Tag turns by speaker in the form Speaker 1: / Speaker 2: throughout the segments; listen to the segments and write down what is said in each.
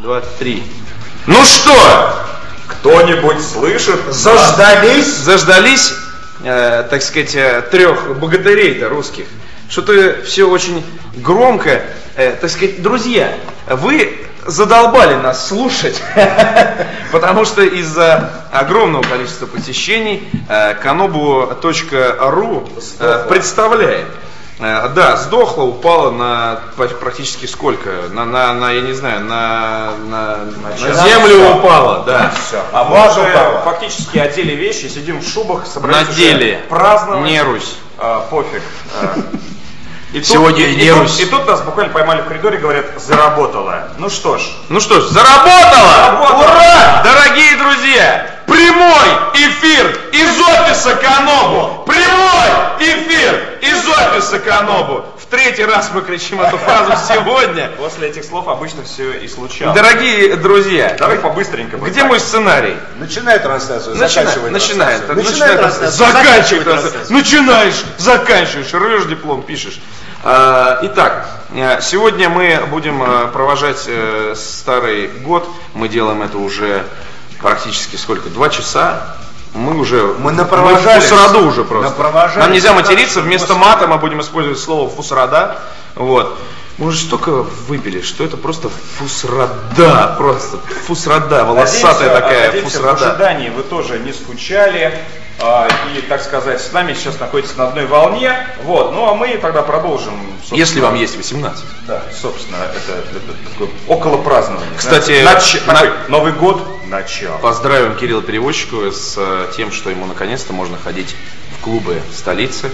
Speaker 1: 23. Ну что,
Speaker 2: Кто-нибудь слышит?
Speaker 1: заждались? Заждались, э, так сказать, э, трех богатырей-то русских. Что-то все очень громко. Э, так сказать, друзья, вы задолбали нас слушать, потому что из-за огромного количества посещений э, kanobu.ru э, представляет Да, сдохла, упала на практически сколько? На, на, на я не знаю, на, на, на
Speaker 2: час.
Speaker 1: землю
Speaker 2: На всё.
Speaker 1: упала, да.
Speaker 2: Все. А мы уже фактически одели вещи, сидим в шубах, собрались
Speaker 1: Надели.
Speaker 2: праздновать.
Speaker 1: Не Русь.
Speaker 2: А, пофиг. А, И тут,
Speaker 1: Сегодня
Speaker 2: и,
Speaker 1: не
Speaker 2: и тут-
Speaker 1: Русь.
Speaker 2: и тут нас буквально поймали в коридоре и говорят, заработало. Ну что ж,
Speaker 1: Ну что ж, заработало!
Speaker 2: Заработало!
Speaker 1: Ура! Дорогие друзья! Прямой эфир из офиса Канобу! Прямой эфир из офиса Канобу! В третий раз мы кричим эту фразу сегодня.
Speaker 2: после этих слов обычно все и случалось.
Speaker 1: Дорогие друзья,
Speaker 2: Давай побыстренько.
Speaker 1: где мой сценарий?
Speaker 3: Начинай трансляцию,
Speaker 1: Начинай,
Speaker 3: заканчивай
Speaker 1: начинает,
Speaker 3: трансляцию.
Speaker 1: начинает,
Speaker 3: трансляцию,
Speaker 1: заканчивай
Speaker 3: заканчивай
Speaker 1: трансляцию.
Speaker 3: трансляцию.
Speaker 1: Начинаешь, заканчиваешь, рвешь диплом, пишешь. А, Итак, э, сегодня мы будем э, провожать э, старый год. Мы делаем это уже практически сколько? Два часа. Мы уже
Speaker 3: Мы напровожались.
Speaker 1: в фусраду уже просто. Нам нельзя материться, вместо мата мы будем использовать слово фусрада. Вот. Мы уже столько выпили, что это просто фусрада, просто фусрада, волосатая
Speaker 2: Надеемся-
Speaker 1: такая
Speaker 2: надеемся, В
Speaker 1: фусрада.
Speaker 2: ожидании вы тоже не скучали. А, И, так сказать, с нами сейчас находитесь на одной волне. Вот. Ну а мы тогда продолжим. собственно,
Speaker 1: Если вам есть 18.
Speaker 2: Да, собственно, это, это такое около празднования.
Speaker 1: Кстати.
Speaker 2: Нач-
Speaker 1: на-
Speaker 2: такой Новый год начал.
Speaker 1: Поздравим Кирилла Переводчику с э, тем, что ему наконец-то можно ходить в клубы столицы.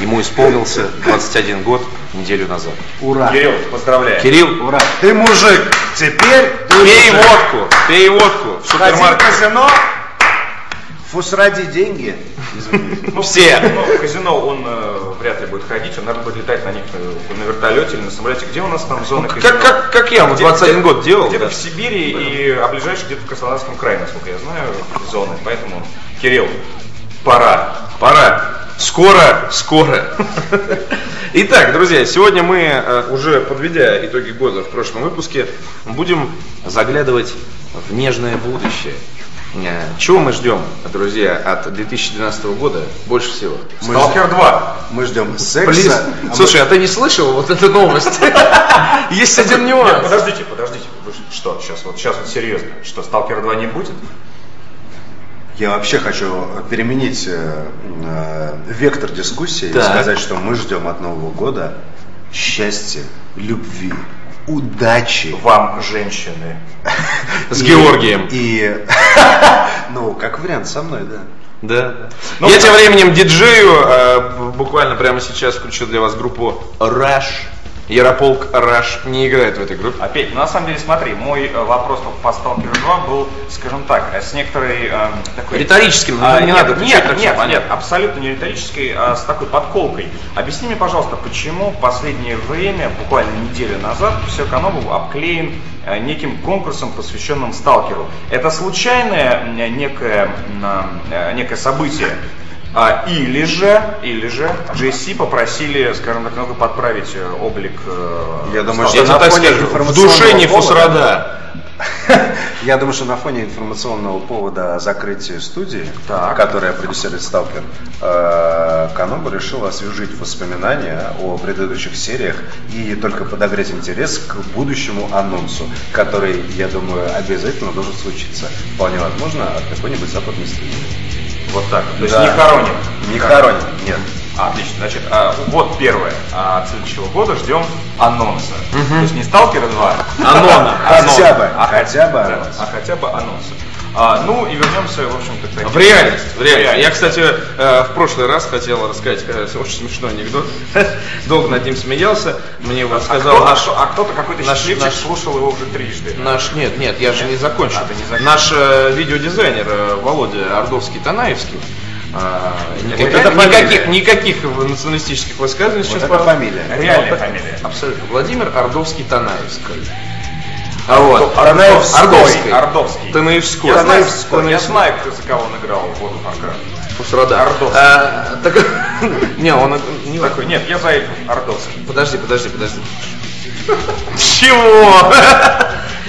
Speaker 1: Ему исполнился 21 год неделю назад.
Speaker 3: Ура.
Speaker 2: Кирилл, поздравляю.
Speaker 1: Кирилл,
Speaker 3: Ура. Ты мужик. Теперь ты
Speaker 1: пей
Speaker 3: мужик.
Speaker 1: водку, пей водку в
Speaker 3: Ходи в
Speaker 1: супермаркет.
Speaker 3: казино. Фусради деньги. Извините.
Speaker 2: Ну,
Speaker 1: Все.
Speaker 2: ну, в казино он э, вряд ли будет ходить, он, наверное, будет летать на них э, на вертолете или на самолете. Где у нас там зона казино?
Speaker 1: Как, как, как я, вот
Speaker 2: Где-
Speaker 1: 21
Speaker 2: где-
Speaker 1: год делал.
Speaker 2: Где-то
Speaker 1: да.
Speaker 2: в Сибири и а ближайший где-то в Краснодарском крае, насколько я знаю, зоны. Поэтому, Кирилл, пора.
Speaker 1: Пора. Скоро, скоро. Итак, друзья, сегодня мы, э, уже подведя итоги года в прошлом выпуске, будем заглядывать в нежное будущее. Э, Чего мы ждем, друзья, от 2012 года больше всего?
Speaker 2: Сталкер 2.
Speaker 3: Мы ждем секса. а мы-
Speaker 1: слушай, а ты не слышал вот эту новость? Есть один нюанс.
Speaker 2: подождите, подождите. Что, сейчас вот, сейчас вот серьезно. Что, Сталкер 2 не будет?
Speaker 3: Я вообще хочу переменить э, э, вектор дискуссии и сказать, что мы ждем от Нового года счастья, любви, удачи.
Speaker 2: Вам, женщины.
Speaker 1: С Георгием.
Speaker 3: И, ну, как вариант, со мной, да.
Speaker 1: Да.
Speaker 2: Ну,
Speaker 1: Я тем временем диджею э, буквально прямо сейчас включу для вас группу Rush. Ярополк Rush не играет в этой группе.
Speaker 2: Опять, ну, на самом деле, смотри, мой э, вопрос по, Сталкеру 2 был, скажем так, э, с некоторой эм, такой...
Speaker 1: Риторическим, ну,
Speaker 2: А,
Speaker 1: не
Speaker 2: нет,
Speaker 1: надо
Speaker 2: нет,
Speaker 1: так,
Speaker 2: нет, нет, абсолютно не риторической, а с такой подколкой. Объясни мне, пожалуйста, почему в последнее время, буквально неделю назад, все Канобу обклеен э, неким конкурсом, посвященным Сталкеру. Это случайное некое, э, некое событие? А, или же, или же GSC попросили, скажем так, немного подправить э, облик э,
Speaker 3: Я думаю,
Speaker 1: Я
Speaker 3: что на
Speaker 1: так
Speaker 3: фоне
Speaker 1: скажу, в душе не фусрада.
Speaker 3: Я думаю, что на фоне информационного повода закрытия студии,
Speaker 2: Так.
Speaker 3: которая продюсирует Сталкер, э, Канобу решил освежить воспоминания о предыдущих сериях и только подогреть интерес к будущему анонсу, который, я думаю, обязательно должен случиться. Вполне возможно, от какой-нибудь западной студии.
Speaker 2: Вот так. То есть
Speaker 3: Да.
Speaker 2: не хороним.
Speaker 3: Не хороним, нет.
Speaker 2: А, Отлично. Значит, а, вот первое. А, от следующего года ждем анонса. То есть не Сталкера 2.
Speaker 1: Анона.
Speaker 3: Хотя бы,
Speaker 2: А
Speaker 3: хотя бы
Speaker 2: да,
Speaker 3: анонс.
Speaker 2: А хотя бы анонса. А, ну и вернемся, в общем-то, к таким-
Speaker 1: В реальность, в реальность. Я, кстати, э, в прошлый раз хотел рассказать э, очень смешной анекдот. Долго над ним смеялся. Мне его
Speaker 2: А
Speaker 1: сказал
Speaker 2: а кто- а кто-то какой-то
Speaker 1: наш-
Speaker 2: счастливчик
Speaker 1: наш-
Speaker 2: слушал его уже трижды.
Speaker 1: Наш, нет, нет, я же не закончил.
Speaker 2: А, не закончил.
Speaker 1: Наш э, видеодизайнер э, Володя Ордовский-Танаевский. а, никаких,
Speaker 3: это
Speaker 1: никаких, никаких националистических высказываний сейчас
Speaker 3: это
Speaker 1: пожалуйста.
Speaker 3: фамилия.
Speaker 2: Реальная
Speaker 1: Вот,
Speaker 2: фамилия.
Speaker 1: Абсолютно. Владимир Ордовский-Танаевский. А вот.
Speaker 3: Танаевской.
Speaker 1: Ордовский.
Speaker 2: Ордовский.
Speaker 1: Танаевской.
Speaker 2: Я знаю,
Speaker 1: Танаевской.
Speaker 2: я знаю, кто за кого он играл в воду Фарка.
Speaker 1: Фусрада.
Speaker 2: Ордовский.
Speaker 1: А, так- не, он не
Speaker 2: Такой, нет, я за это, Ордовский.
Speaker 1: Подожди, подожди, подожди. Чего?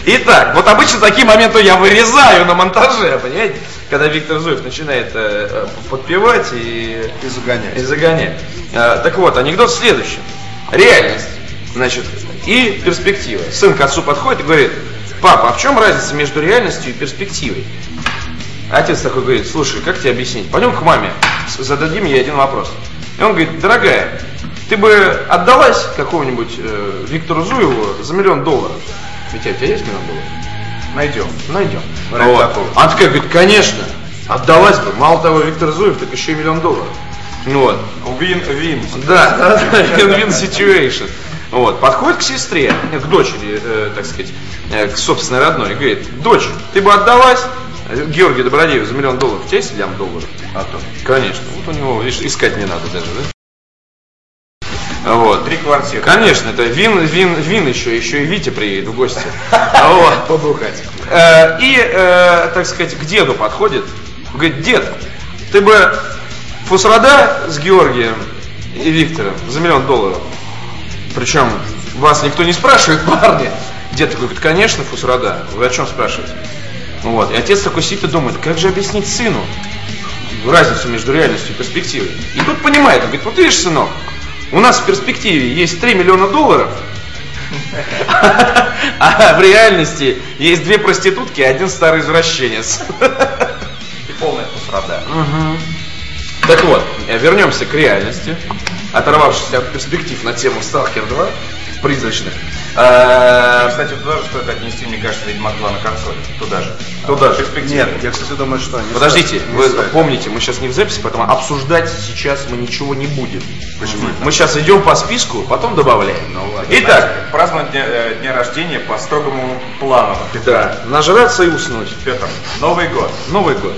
Speaker 1: Итак, вот обычно такие моменты я вырезаю на монтаже, понимаете? Когда Виктор Зуев начинает э, подпевать и...
Speaker 3: И загонять.
Speaker 1: И загонять. Э, так вот, анекдот следующий. Реальность, значит, и перспектива. Сын к отцу подходит и говорит, папа, а в чем разница между реальностью и перспективой? Отец такой говорит, слушай, как тебе объяснить? Пойдем к маме, зададим ей один вопрос. И он говорит, дорогая, ты бы отдалась какому-нибудь э, Виктору Зуеву за миллион долларов? Ведь у тебя есть миллион долларов?
Speaker 2: Найдем.
Speaker 1: Найдем.
Speaker 3: Ради
Speaker 1: Вот.
Speaker 3: такого.
Speaker 1: Она такая говорит, конечно, отдалась бы. Мало того, Виктор Зуев, так еще и миллион долларов. Ну Вот. Да, да, да, win-win situation. Вот, подходит к сестре, к дочери, э, так сказать, э, к собственной родной, и говорит, дочь, ты бы отдалась Георгию Добродееву за миллион долларов, у тебя есть лям долларов?
Speaker 3: А то.
Speaker 1: Конечно, вот у него, видишь, искать не надо даже, да? Вот.
Speaker 2: Три квартиры.
Speaker 1: Конечно, это вин, вин, вин еще, еще и Витя приедет в гости. Вот.
Speaker 3: Побухать.
Speaker 1: Э, И, э, так сказать, к деду подходит. Говорит, дед, ты бы фусрада с Георгием и Виктором за миллион долларов. Причем вас никто не спрашивает, парни. Дед такой говорит, конечно, фусрада. Вы о чем спрашиваете? Вот. И отец такой сидит и думает, как же объяснить сыну разницу между реальностью и перспективой. И тут понимает, он говорит, вот видишь, сынок, у нас в перспективе есть 3 миллиона долларов, а в реальности есть две проститутки и один старый извращенец.
Speaker 2: И полная посрада.
Speaker 1: Так вот, вернемся к реальности, оторвавшись от перспектив на тему Сталкер 2, призрачных. Э,
Speaker 2: Кстати, туда же стоит отнести, мне кажется, Ведьмак 2 на консоли. Туда же.
Speaker 1: Туда же.
Speaker 3: Нет, я, кстати, думаю, что не
Speaker 1: Подождите,
Speaker 3: стоит,
Speaker 1: вы
Speaker 3: стоит.
Speaker 1: помните, мы сейчас не в записи, поэтому обсуждать сейчас мы ничего не будем.
Speaker 3: Почему?
Speaker 1: Мы сейчас идем по списку, потом добавляем.
Speaker 3: Ну ладно.
Speaker 1: Итак,
Speaker 2: Праздновать дня, э, дня рождения по строгому плану.
Speaker 1: да, нажраться и уснуть.
Speaker 2: Петр, Новый год.
Speaker 1: Новый год.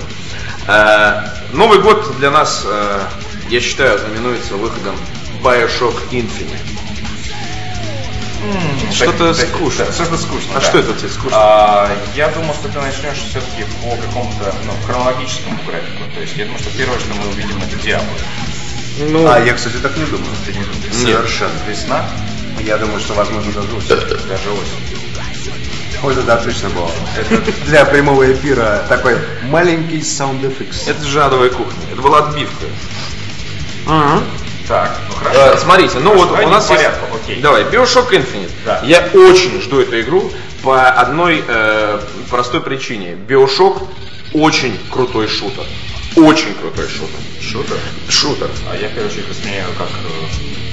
Speaker 1: Э, Новый год для нас, э, я считаю, знаменуется выходом Bioshock Infinite. Что-то скучно.
Speaker 2: Что-то скучно.
Speaker 1: А
Speaker 2: да.
Speaker 1: что это тебе скучно?
Speaker 2: А, я думал, что ты начнешь все-таки по какому-то ну, хронологическому графику. То есть я думаю, что первое, что мы увидим, это Диабло.
Speaker 1: Ну,
Speaker 3: А я, кстати, так не думаю.
Speaker 2: Ты не думаешь?
Speaker 3: Совершенно.
Speaker 2: Весна,
Speaker 3: Я думаю, что возможно даже осень.
Speaker 2: даже осень.
Speaker 3: Вот это отлично было. Это для прямого эфира такой маленький саунд эффекс.
Speaker 1: это же адовая кухня. Это была отбивка. Мгм.
Speaker 2: Так, ну хорошо.
Speaker 1: Э, Смотрите, ну
Speaker 2: Хорошо,
Speaker 1: вот у нас
Speaker 2: по порядку,
Speaker 1: есть...
Speaker 2: окей.
Speaker 1: Давай, Bioshock Infinite.
Speaker 2: Да.
Speaker 1: Я очень жду эту игру по одной э, простой причине. Bioshock очень крутой шутер. Очень крутой шутер.
Speaker 2: Шутер.
Speaker 1: Шутер.
Speaker 2: А я, короче, это сменяю как э,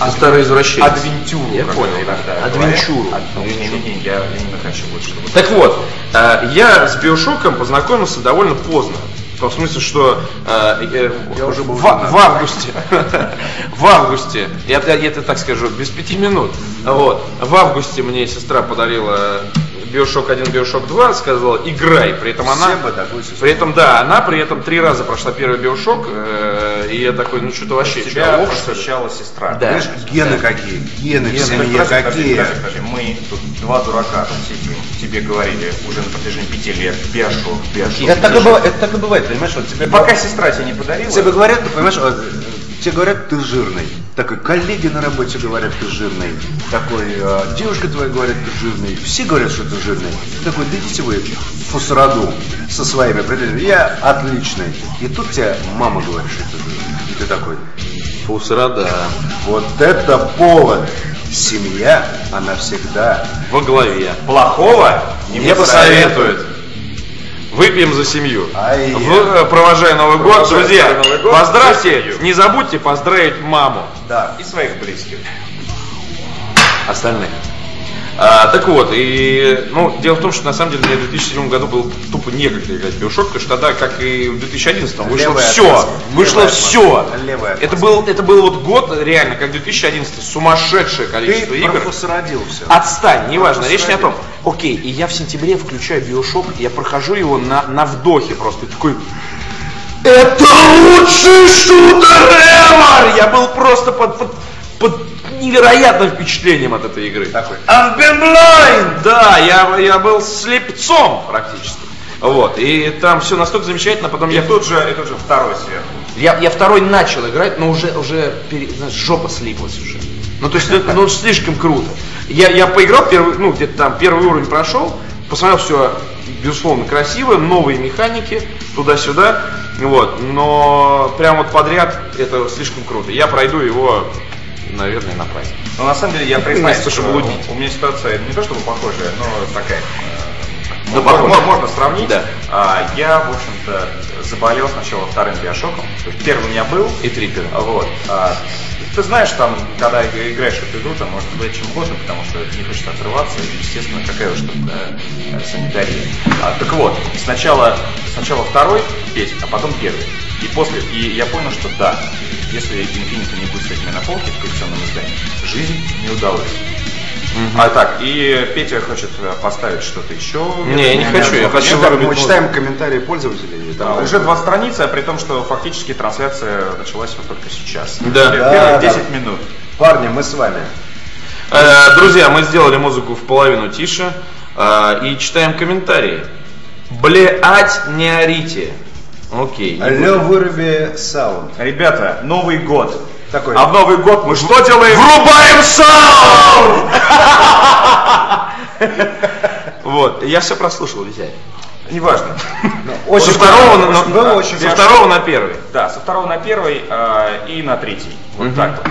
Speaker 1: А старый извращенец.
Speaker 2: адвентюру.
Speaker 1: Я понял,
Speaker 2: иногда
Speaker 1: Адвенчуру.
Speaker 2: Не-не-не, я именно хочу чтобы...
Speaker 1: Так вот, э, я с Биошоком познакомился довольно поздно. В том смысле, что э, э,
Speaker 3: Я уже был
Speaker 1: в, в августе, в августе, я, я это так скажу, без пяти минут, вот, в августе мне сестра подарила Биошок 1, Биошок 2, сказала, играй, при этом она... При этом, да, она при этом три раза прошла первый Биошок, э, и я такой, ну что-то вообще,
Speaker 2: Тебя просвещала сестра.
Speaker 1: Да.
Speaker 3: Знаешь, гены какие, гены в
Speaker 1: Гены.
Speaker 3: семье
Speaker 2: Подожди, подожди,
Speaker 3: какие.
Speaker 2: подожди, подожди. Мы тут два дурака тут сидим, тебе говорили уже на протяжении пяти лет, биошок, биошок.
Speaker 3: Это так, и бывает, это так и бывает, понимаешь, вот тебе
Speaker 2: И пока сестра тебе не подарила,
Speaker 3: Тебе говорят, ты понимаешь, э, тебе говорят, ты жирный. Такой, коллеги на работе говорят, ты жирный. Такой, э, девушка твоя говорит, ты жирный. Все говорят, что ты жирный. Ты такой, да идите вы в фусраду со своими определениями. Я отличный. И тут тебе мама говорит, что ты жирный. И ты такой,
Speaker 1: Фусрада
Speaker 3: вот это повод. Семья, она всегда.
Speaker 1: во главе.
Speaker 2: плохого
Speaker 1: Не посоветует. Выпьем за семью. В- э, провожая Новый год, друзья,
Speaker 2: Новый год
Speaker 1: поздравьте, не забудьте поздравить маму
Speaker 3: Да.
Speaker 2: и своих близких.
Speaker 1: остальных. А, так вот, и, ну, дело в том, что на самом деле мне в 2007 году было тупо некогда играть в Bioshock, потому что тогда, как и в 2011 вышло
Speaker 3: Левая
Speaker 1: все,
Speaker 3: отмазка.
Speaker 1: вышло
Speaker 3: Левая
Speaker 1: все.
Speaker 3: Левая
Speaker 1: Это был, это был вот год, реально, как 2011, сумасшедшее количество
Speaker 3: Ты
Speaker 1: игр.
Speaker 3: профусрадил все.
Speaker 1: Отстань, неважно, речь не о том. Окей, и я в сентябре включаю Биошок, и я прохожу его на, на вдохе просто, и такой... Это лучший шутер ever! Я был просто под, под, под невероятным впечатлением от этой игры.
Speaker 3: Такой.
Speaker 1: I've been blind! Да, я, я был слепцом практически. Вот, и там все настолько замечательно, потом
Speaker 2: И
Speaker 1: я
Speaker 2: тут же, и тут же второй сверху.
Speaker 1: я, я второй начал играть, но уже, уже пере- знаешь, жопа слиплась уже. Ну, то есть, ну, ну, слишком круто. Я, я поиграл первый, ну, где-то там первый уровень прошел, посмотрел все, безусловно, красиво, новые механики, туда-сюда, вот, но прям вот подряд это слишком круто. Я пройду его, наверное, на праздник.
Speaker 2: Но на самом деле я признаюсь,
Speaker 1: Место,
Speaker 2: что
Speaker 1: чтобы
Speaker 2: у меня ситуация не то чтобы похожая, но такая. Можно, можно сравнить.
Speaker 1: Да.
Speaker 2: А, я, в общем-то, заболел сначала вторым биошоком. То есть первый у меня был.
Speaker 1: И триггеры.
Speaker 2: Вот. А, ты знаешь, там, когда иг- играешь в эту игру, там можно говорить чем угодно, потому что не хочется отрываться, и, естественно, какая уж э, санитария. А, так вот, сначала, сначала второй петь, а потом первый. И после, и я понял, что да, если Infinity не будет с этими на полке в коллекционном издании, жизнь не удалась. А так, и Петя хочет э, поставить что-то еще.
Speaker 1: Не, я не хочу, я хочу
Speaker 3: Мы
Speaker 1: вырубить мозг.
Speaker 3: читаем комментарии пользователей.
Speaker 2: Да,
Speaker 3: там
Speaker 2: уже два страницы, а при том, что фактически трансляция началась вот только сейчас.
Speaker 1: Да.
Speaker 2: Пер-
Speaker 3: Да,
Speaker 2: Первые
Speaker 3: да.
Speaker 2: 10 минут.
Speaker 3: Парни, мы с вами.
Speaker 1: Э, Друзья, мы сделали музыку в половину тише э, и читаем комментарии. Блеать не орите. Окей.
Speaker 3: Алло, выруби саунд.
Speaker 2: Ребята, Новый год.
Speaker 3: Такой.
Speaker 2: А в Новый год мы что делаем?
Speaker 1: Врубаем саунд! Вот, я все прослушал, Витя.
Speaker 2: Неважно.
Speaker 3: Очень
Speaker 1: со второго, на,
Speaker 3: было
Speaker 1: на-
Speaker 3: очень
Speaker 1: со
Speaker 3: хорошо.
Speaker 1: второго на первый.
Speaker 2: Да, со второго на первый а, и на третий. Вот так вот.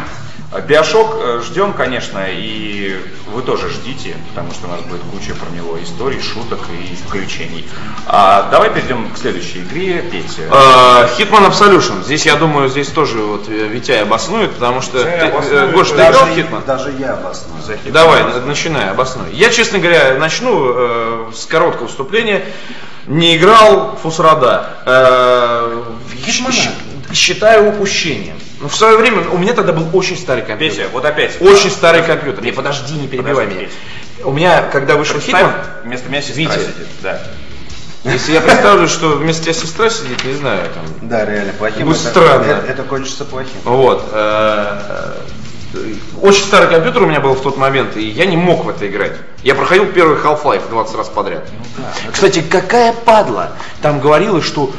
Speaker 2: А, Биошок э, ждем, конечно, и вы тоже ждите, потому что у нас будет куча про него историй, шуток и приключений. А, давай перейдем к следующей игре, Петя.
Speaker 1: Э, Hitman Absolution. Здесь, я думаю, здесь тоже вот э, Витя обоснует, потому что... Ты,
Speaker 2: обоснует,
Speaker 1: Гош, ты играл в
Speaker 3: Даже,
Speaker 1: Hitman?
Speaker 3: даже я обосную.
Speaker 2: За Hitman.
Speaker 1: Давай, на- начинай, обоснуй. Я, честно говоря, начну э, с короткого вступления. Не играл в Фусрада. Э,
Speaker 3: Hitman?
Speaker 1: щ- считаю упущением. Но в свое время у меня тогда был очень старый компьютер.
Speaker 2: Петя, вот опять.
Speaker 1: Очень старый компьютер. Не, подожди, не перебивай
Speaker 2: Подожди,
Speaker 1: меня. У меня, когда вышел
Speaker 2: Представь,
Speaker 1: Hitman,
Speaker 2: вместо меня сестра
Speaker 1: Витя.
Speaker 2: сидит. Да.
Speaker 1: если я представлю, что вместо тебя сестра сидит, не знаю, там,
Speaker 3: Да, реально, плохим.
Speaker 1: Будет
Speaker 3: это,
Speaker 1: странно.
Speaker 3: Это, это кончится плохим.
Speaker 1: Вот. э, э, Очень старый компьютер у меня был в тот момент, и я не мог в это играть. Я проходил первый Half-Life 20 раз подряд. Кстати, какая падла! Там говорилось, что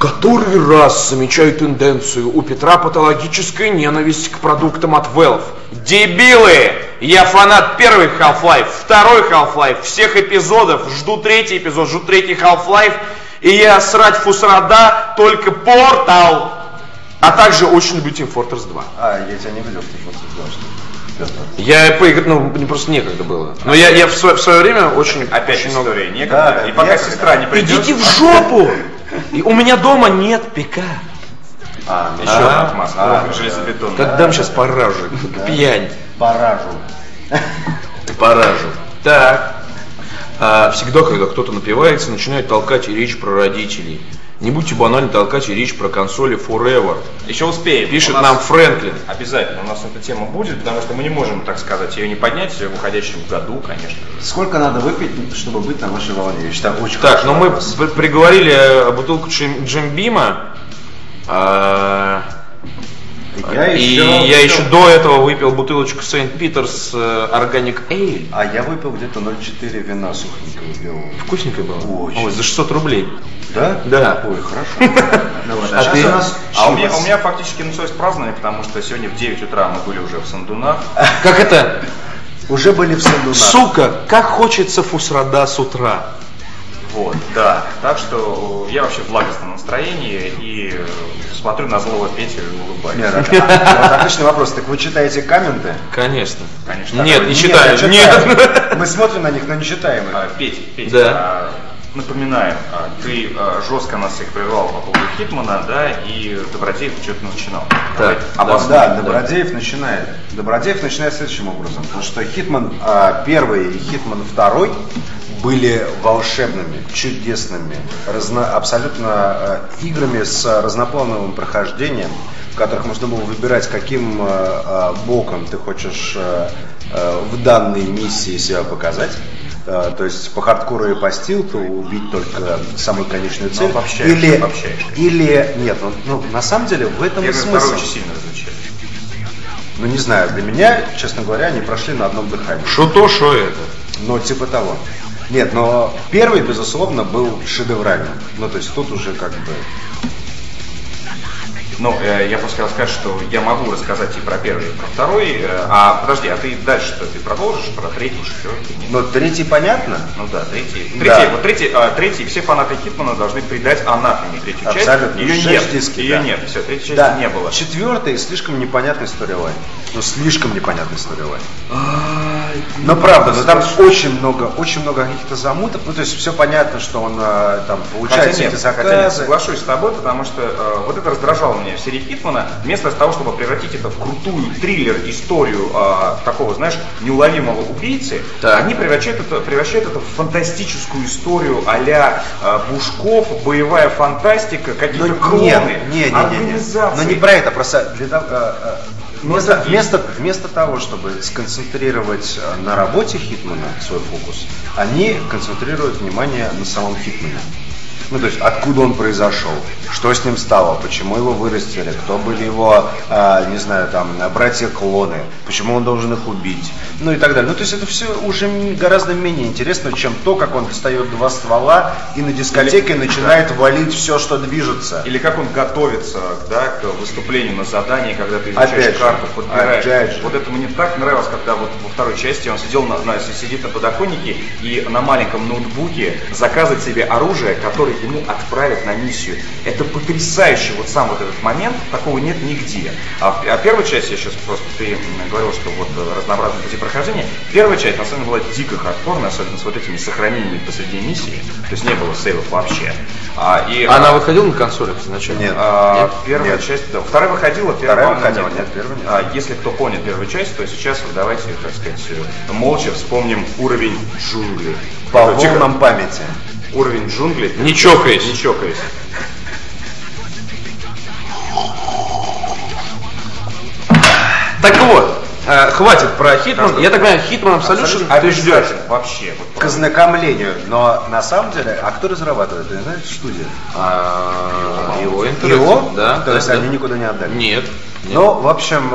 Speaker 1: который раз замечаю тенденцию у Петра патологическая ненависть к продуктам от Valve. Дебилы! Я фанат первый Half-Life, второй Half-Life, всех эпизодов, жду третий эпизод, жду третий Half-Life, и я срать фусрада только Портал. А также очень люблю Team Fortress 2.
Speaker 3: А, я тебя не видел, ты просто сказал, что Петр.
Speaker 1: Я поиграл, ну, мне просто некогда было. Но я, я в, свое, в свое время очень,
Speaker 2: Опять
Speaker 1: очень много...
Speaker 2: история некогда.
Speaker 3: Да, да,
Speaker 2: и пока
Speaker 3: некогда.
Speaker 2: сестра не придет.
Speaker 1: Идите в жопу! И у меня дома нет ПК.
Speaker 3: А, ну
Speaker 2: Еще
Speaker 1: А,
Speaker 2: одна отмазка.
Speaker 3: а,
Speaker 2: железобетонная.
Speaker 1: Как дам сейчас поражу. Пьянь.
Speaker 3: Поражу.
Speaker 1: Поражу. Так. А, всегда, когда кто-то напивается, начинает толкать и речь про родителей. Не будьте банально толкать и речь про консоли Forever.
Speaker 2: Еще успеем.
Speaker 1: Пишет
Speaker 2: нас-
Speaker 1: нам Фрэнклин.
Speaker 2: Обязательно у нас эта тема будет, потому что мы не можем, так сказать, ее не поднять в уходящем году, конечно.
Speaker 3: Сколько надо выпить, чтобы быть на вашей волне? Я считаю, очень
Speaker 1: Так,
Speaker 3: хороший
Speaker 1: ну мы приговорили э, бутылку Джим, Джимбима. а,
Speaker 3: Я
Speaker 1: и
Speaker 3: еще-
Speaker 1: я еще до этого выпил бутылочку Saint Peter's э, Organic Ale.
Speaker 3: А я выпил где-то 0,4 вина сухенького белого.
Speaker 1: Вкусненько было?
Speaker 3: Очень.
Speaker 1: Ой, за 600 рублей.
Speaker 3: Да?
Speaker 1: Да.
Speaker 3: Ой, хорошо. Ну
Speaker 1: А ты?
Speaker 2: А у меня, у меня фактически началось празднование, потому что сегодня в 9 утра мы были уже в Сандунах.
Speaker 1: Как это?
Speaker 3: Уже были в Сандунах.
Speaker 1: Сука, как хочется фусрада с утра.
Speaker 2: Вот, да. Так что я вообще в благостном настроении и смотрю на злого Петю и улыбаюсь.
Speaker 3: Нет, вот отличный вопрос. Так вы читаете комменты?
Speaker 1: Конечно.
Speaker 2: Конечно.
Speaker 1: Нет, не читаю. Нет.
Speaker 3: Мы смотрим на них, но не читаем их.
Speaker 2: А, Петя, Петя,
Speaker 1: Да.
Speaker 2: а, напоминаю, а, ты жестко нас всех прервал по поводу Хитмана, да, и Добродеев что-то начинал.
Speaker 1: Да.
Speaker 3: Да, Добродеев начинает. Добродеев начинает следующим образом. Потому что Хитман первый и Хитман второй были волшебными, чудесными, разно- абсолютно а, играми с разноплановым прохождением, в которых можно было выбирать, каким а, а, боком ты хочешь а, а, в данной миссии себя показать. А, то есть по хардкору и по стилту убить только самую конечную цель.
Speaker 2: обобщаешь,
Speaker 3: или,
Speaker 2: обобщаешь.
Speaker 3: или нет, ну, ну, на самом деле в этом
Speaker 2: Первый и
Speaker 3: смысл.
Speaker 2: второй очень сильно различаются.
Speaker 3: Ну не знаю, для меня, честно говоря, они прошли на одном дыхании.
Speaker 1: Что то, что это?
Speaker 3: Ну, типа того. Нет, но первый, безусловно, был шедевральным. Ну, то есть тут уже как бы...
Speaker 2: Ну, э, я просто хотел сказать, что я могу рассказать и про первый, и про второй. Э, а подожди, а ты дальше-то ты продолжишь про третий, четвертый? Нет?
Speaker 3: Но третий понятно?
Speaker 2: Ну да, третий.
Speaker 3: Да.
Speaker 2: Третий, вот третий, а, третий, все фанаты Хитмана должны придать анафеме третью
Speaker 3: Абсолютно.
Speaker 2: часть. Ее
Speaker 3: Шесть
Speaker 2: нет,
Speaker 3: дисков,
Speaker 2: ее
Speaker 3: да.
Speaker 2: нет, все, третьей части
Speaker 3: Да,
Speaker 2: не было.
Speaker 3: Четвертый слишком непонятный сторилайн. Ну, слишком непонятный сторилайн. Но правда, но там очень много, очень много каких-то замутов. Ну, то есть все понятно, что он э, там получает
Speaker 2: Хотя нет,
Speaker 3: эти
Speaker 2: хотя нет,
Speaker 3: заказы.
Speaker 2: соглашусь с тобой, потому что э, вот это раздражало меня в серии Хитмана. Вместо того, чтобы превратить это в крутую триллер-историю э, такого, знаешь, неуловимого убийцы,
Speaker 1: Так.
Speaker 2: они превращают это, превращают это в фантастическую историю а-ля э, Бушков, боевая фантастика, какие-то
Speaker 3: Ну,
Speaker 2: клоны,
Speaker 3: нет, не, не, не, не.
Speaker 2: организации.
Speaker 3: Но не про это, просто для того, э, э,
Speaker 2: Ну,
Speaker 3: Вместо, вместо, вместо того, чтобы сконцентрировать э, на работе Хитмана свой фокус, они концентрируют внимание на самом Хитмане. Ну, то есть, откуда он произошел, что с ним стало, почему его вырастили, кто были его, а, не знаю, там, братья-клоны, почему он должен их убить, ну и так далее. Ну, то есть, это все уже гораздо менее интересно, чем то, как он достает два ствола и на дискотеке начинает валить все, что движется.
Speaker 2: Или как он готовится да, к выступлению на задании, когда ты изучаешь
Speaker 3: Опять же,
Speaker 2: карту, подбираешь.
Speaker 3: опять же.
Speaker 2: Вот это мне так нравилось, когда вот во второй части он сидел на, на- сидит на подоконнике и на маленьком ноутбуке заказывает себе оружие, которое ему отправят на миссию. Это потрясающе, вот сам вот этот момент, такого нет нигде. А, а первая часть, я сейчас просто, ты говорил, что вот э, разнообразные пути прохождения, первая часть на самом деле была дико хардкорная, особенно с вот этими сохранениями посреди миссии, то есть не было сейвов вообще. А, и,
Speaker 1: Она
Speaker 2: а,
Speaker 1: выходила на консолях изначально?
Speaker 3: Нет.
Speaker 2: а,
Speaker 1: Нет?
Speaker 2: первая
Speaker 3: Нет.
Speaker 2: часть, да. Вторая выходила, первая,
Speaker 3: Вторая выходила,
Speaker 2: нет.
Speaker 3: нет, первая нет.
Speaker 2: А, если кто понял первую часть, то сейчас вот давайте, так сказать, молча вспомним уровень джунглей.
Speaker 3: По волнам памяти.
Speaker 2: Уровень джунглей.
Speaker 1: Не чокаясь.
Speaker 2: Не чокаясь.
Speaker 1: Так вот, э, хватит про Хитман. Я так понимаю, Хитман Absolution ты ждешь.
Speaker 2: Вообще. Вот
Speaker 3: К ознакомлению, но на самом деле, а кто разрабатывает? Ты знаешь, студия?
Speaker 1: А, Его
Speaker 3: Его?
Speaker 1: Interactive, да.
Speaker 3: То
Speaker 1: да,
Speaker 3: есть
Speaker 1: да.
Speaker 3: они никуда не отдали?
Speaker 1: Нет. нет.
Speaker 3: Ну, в общем,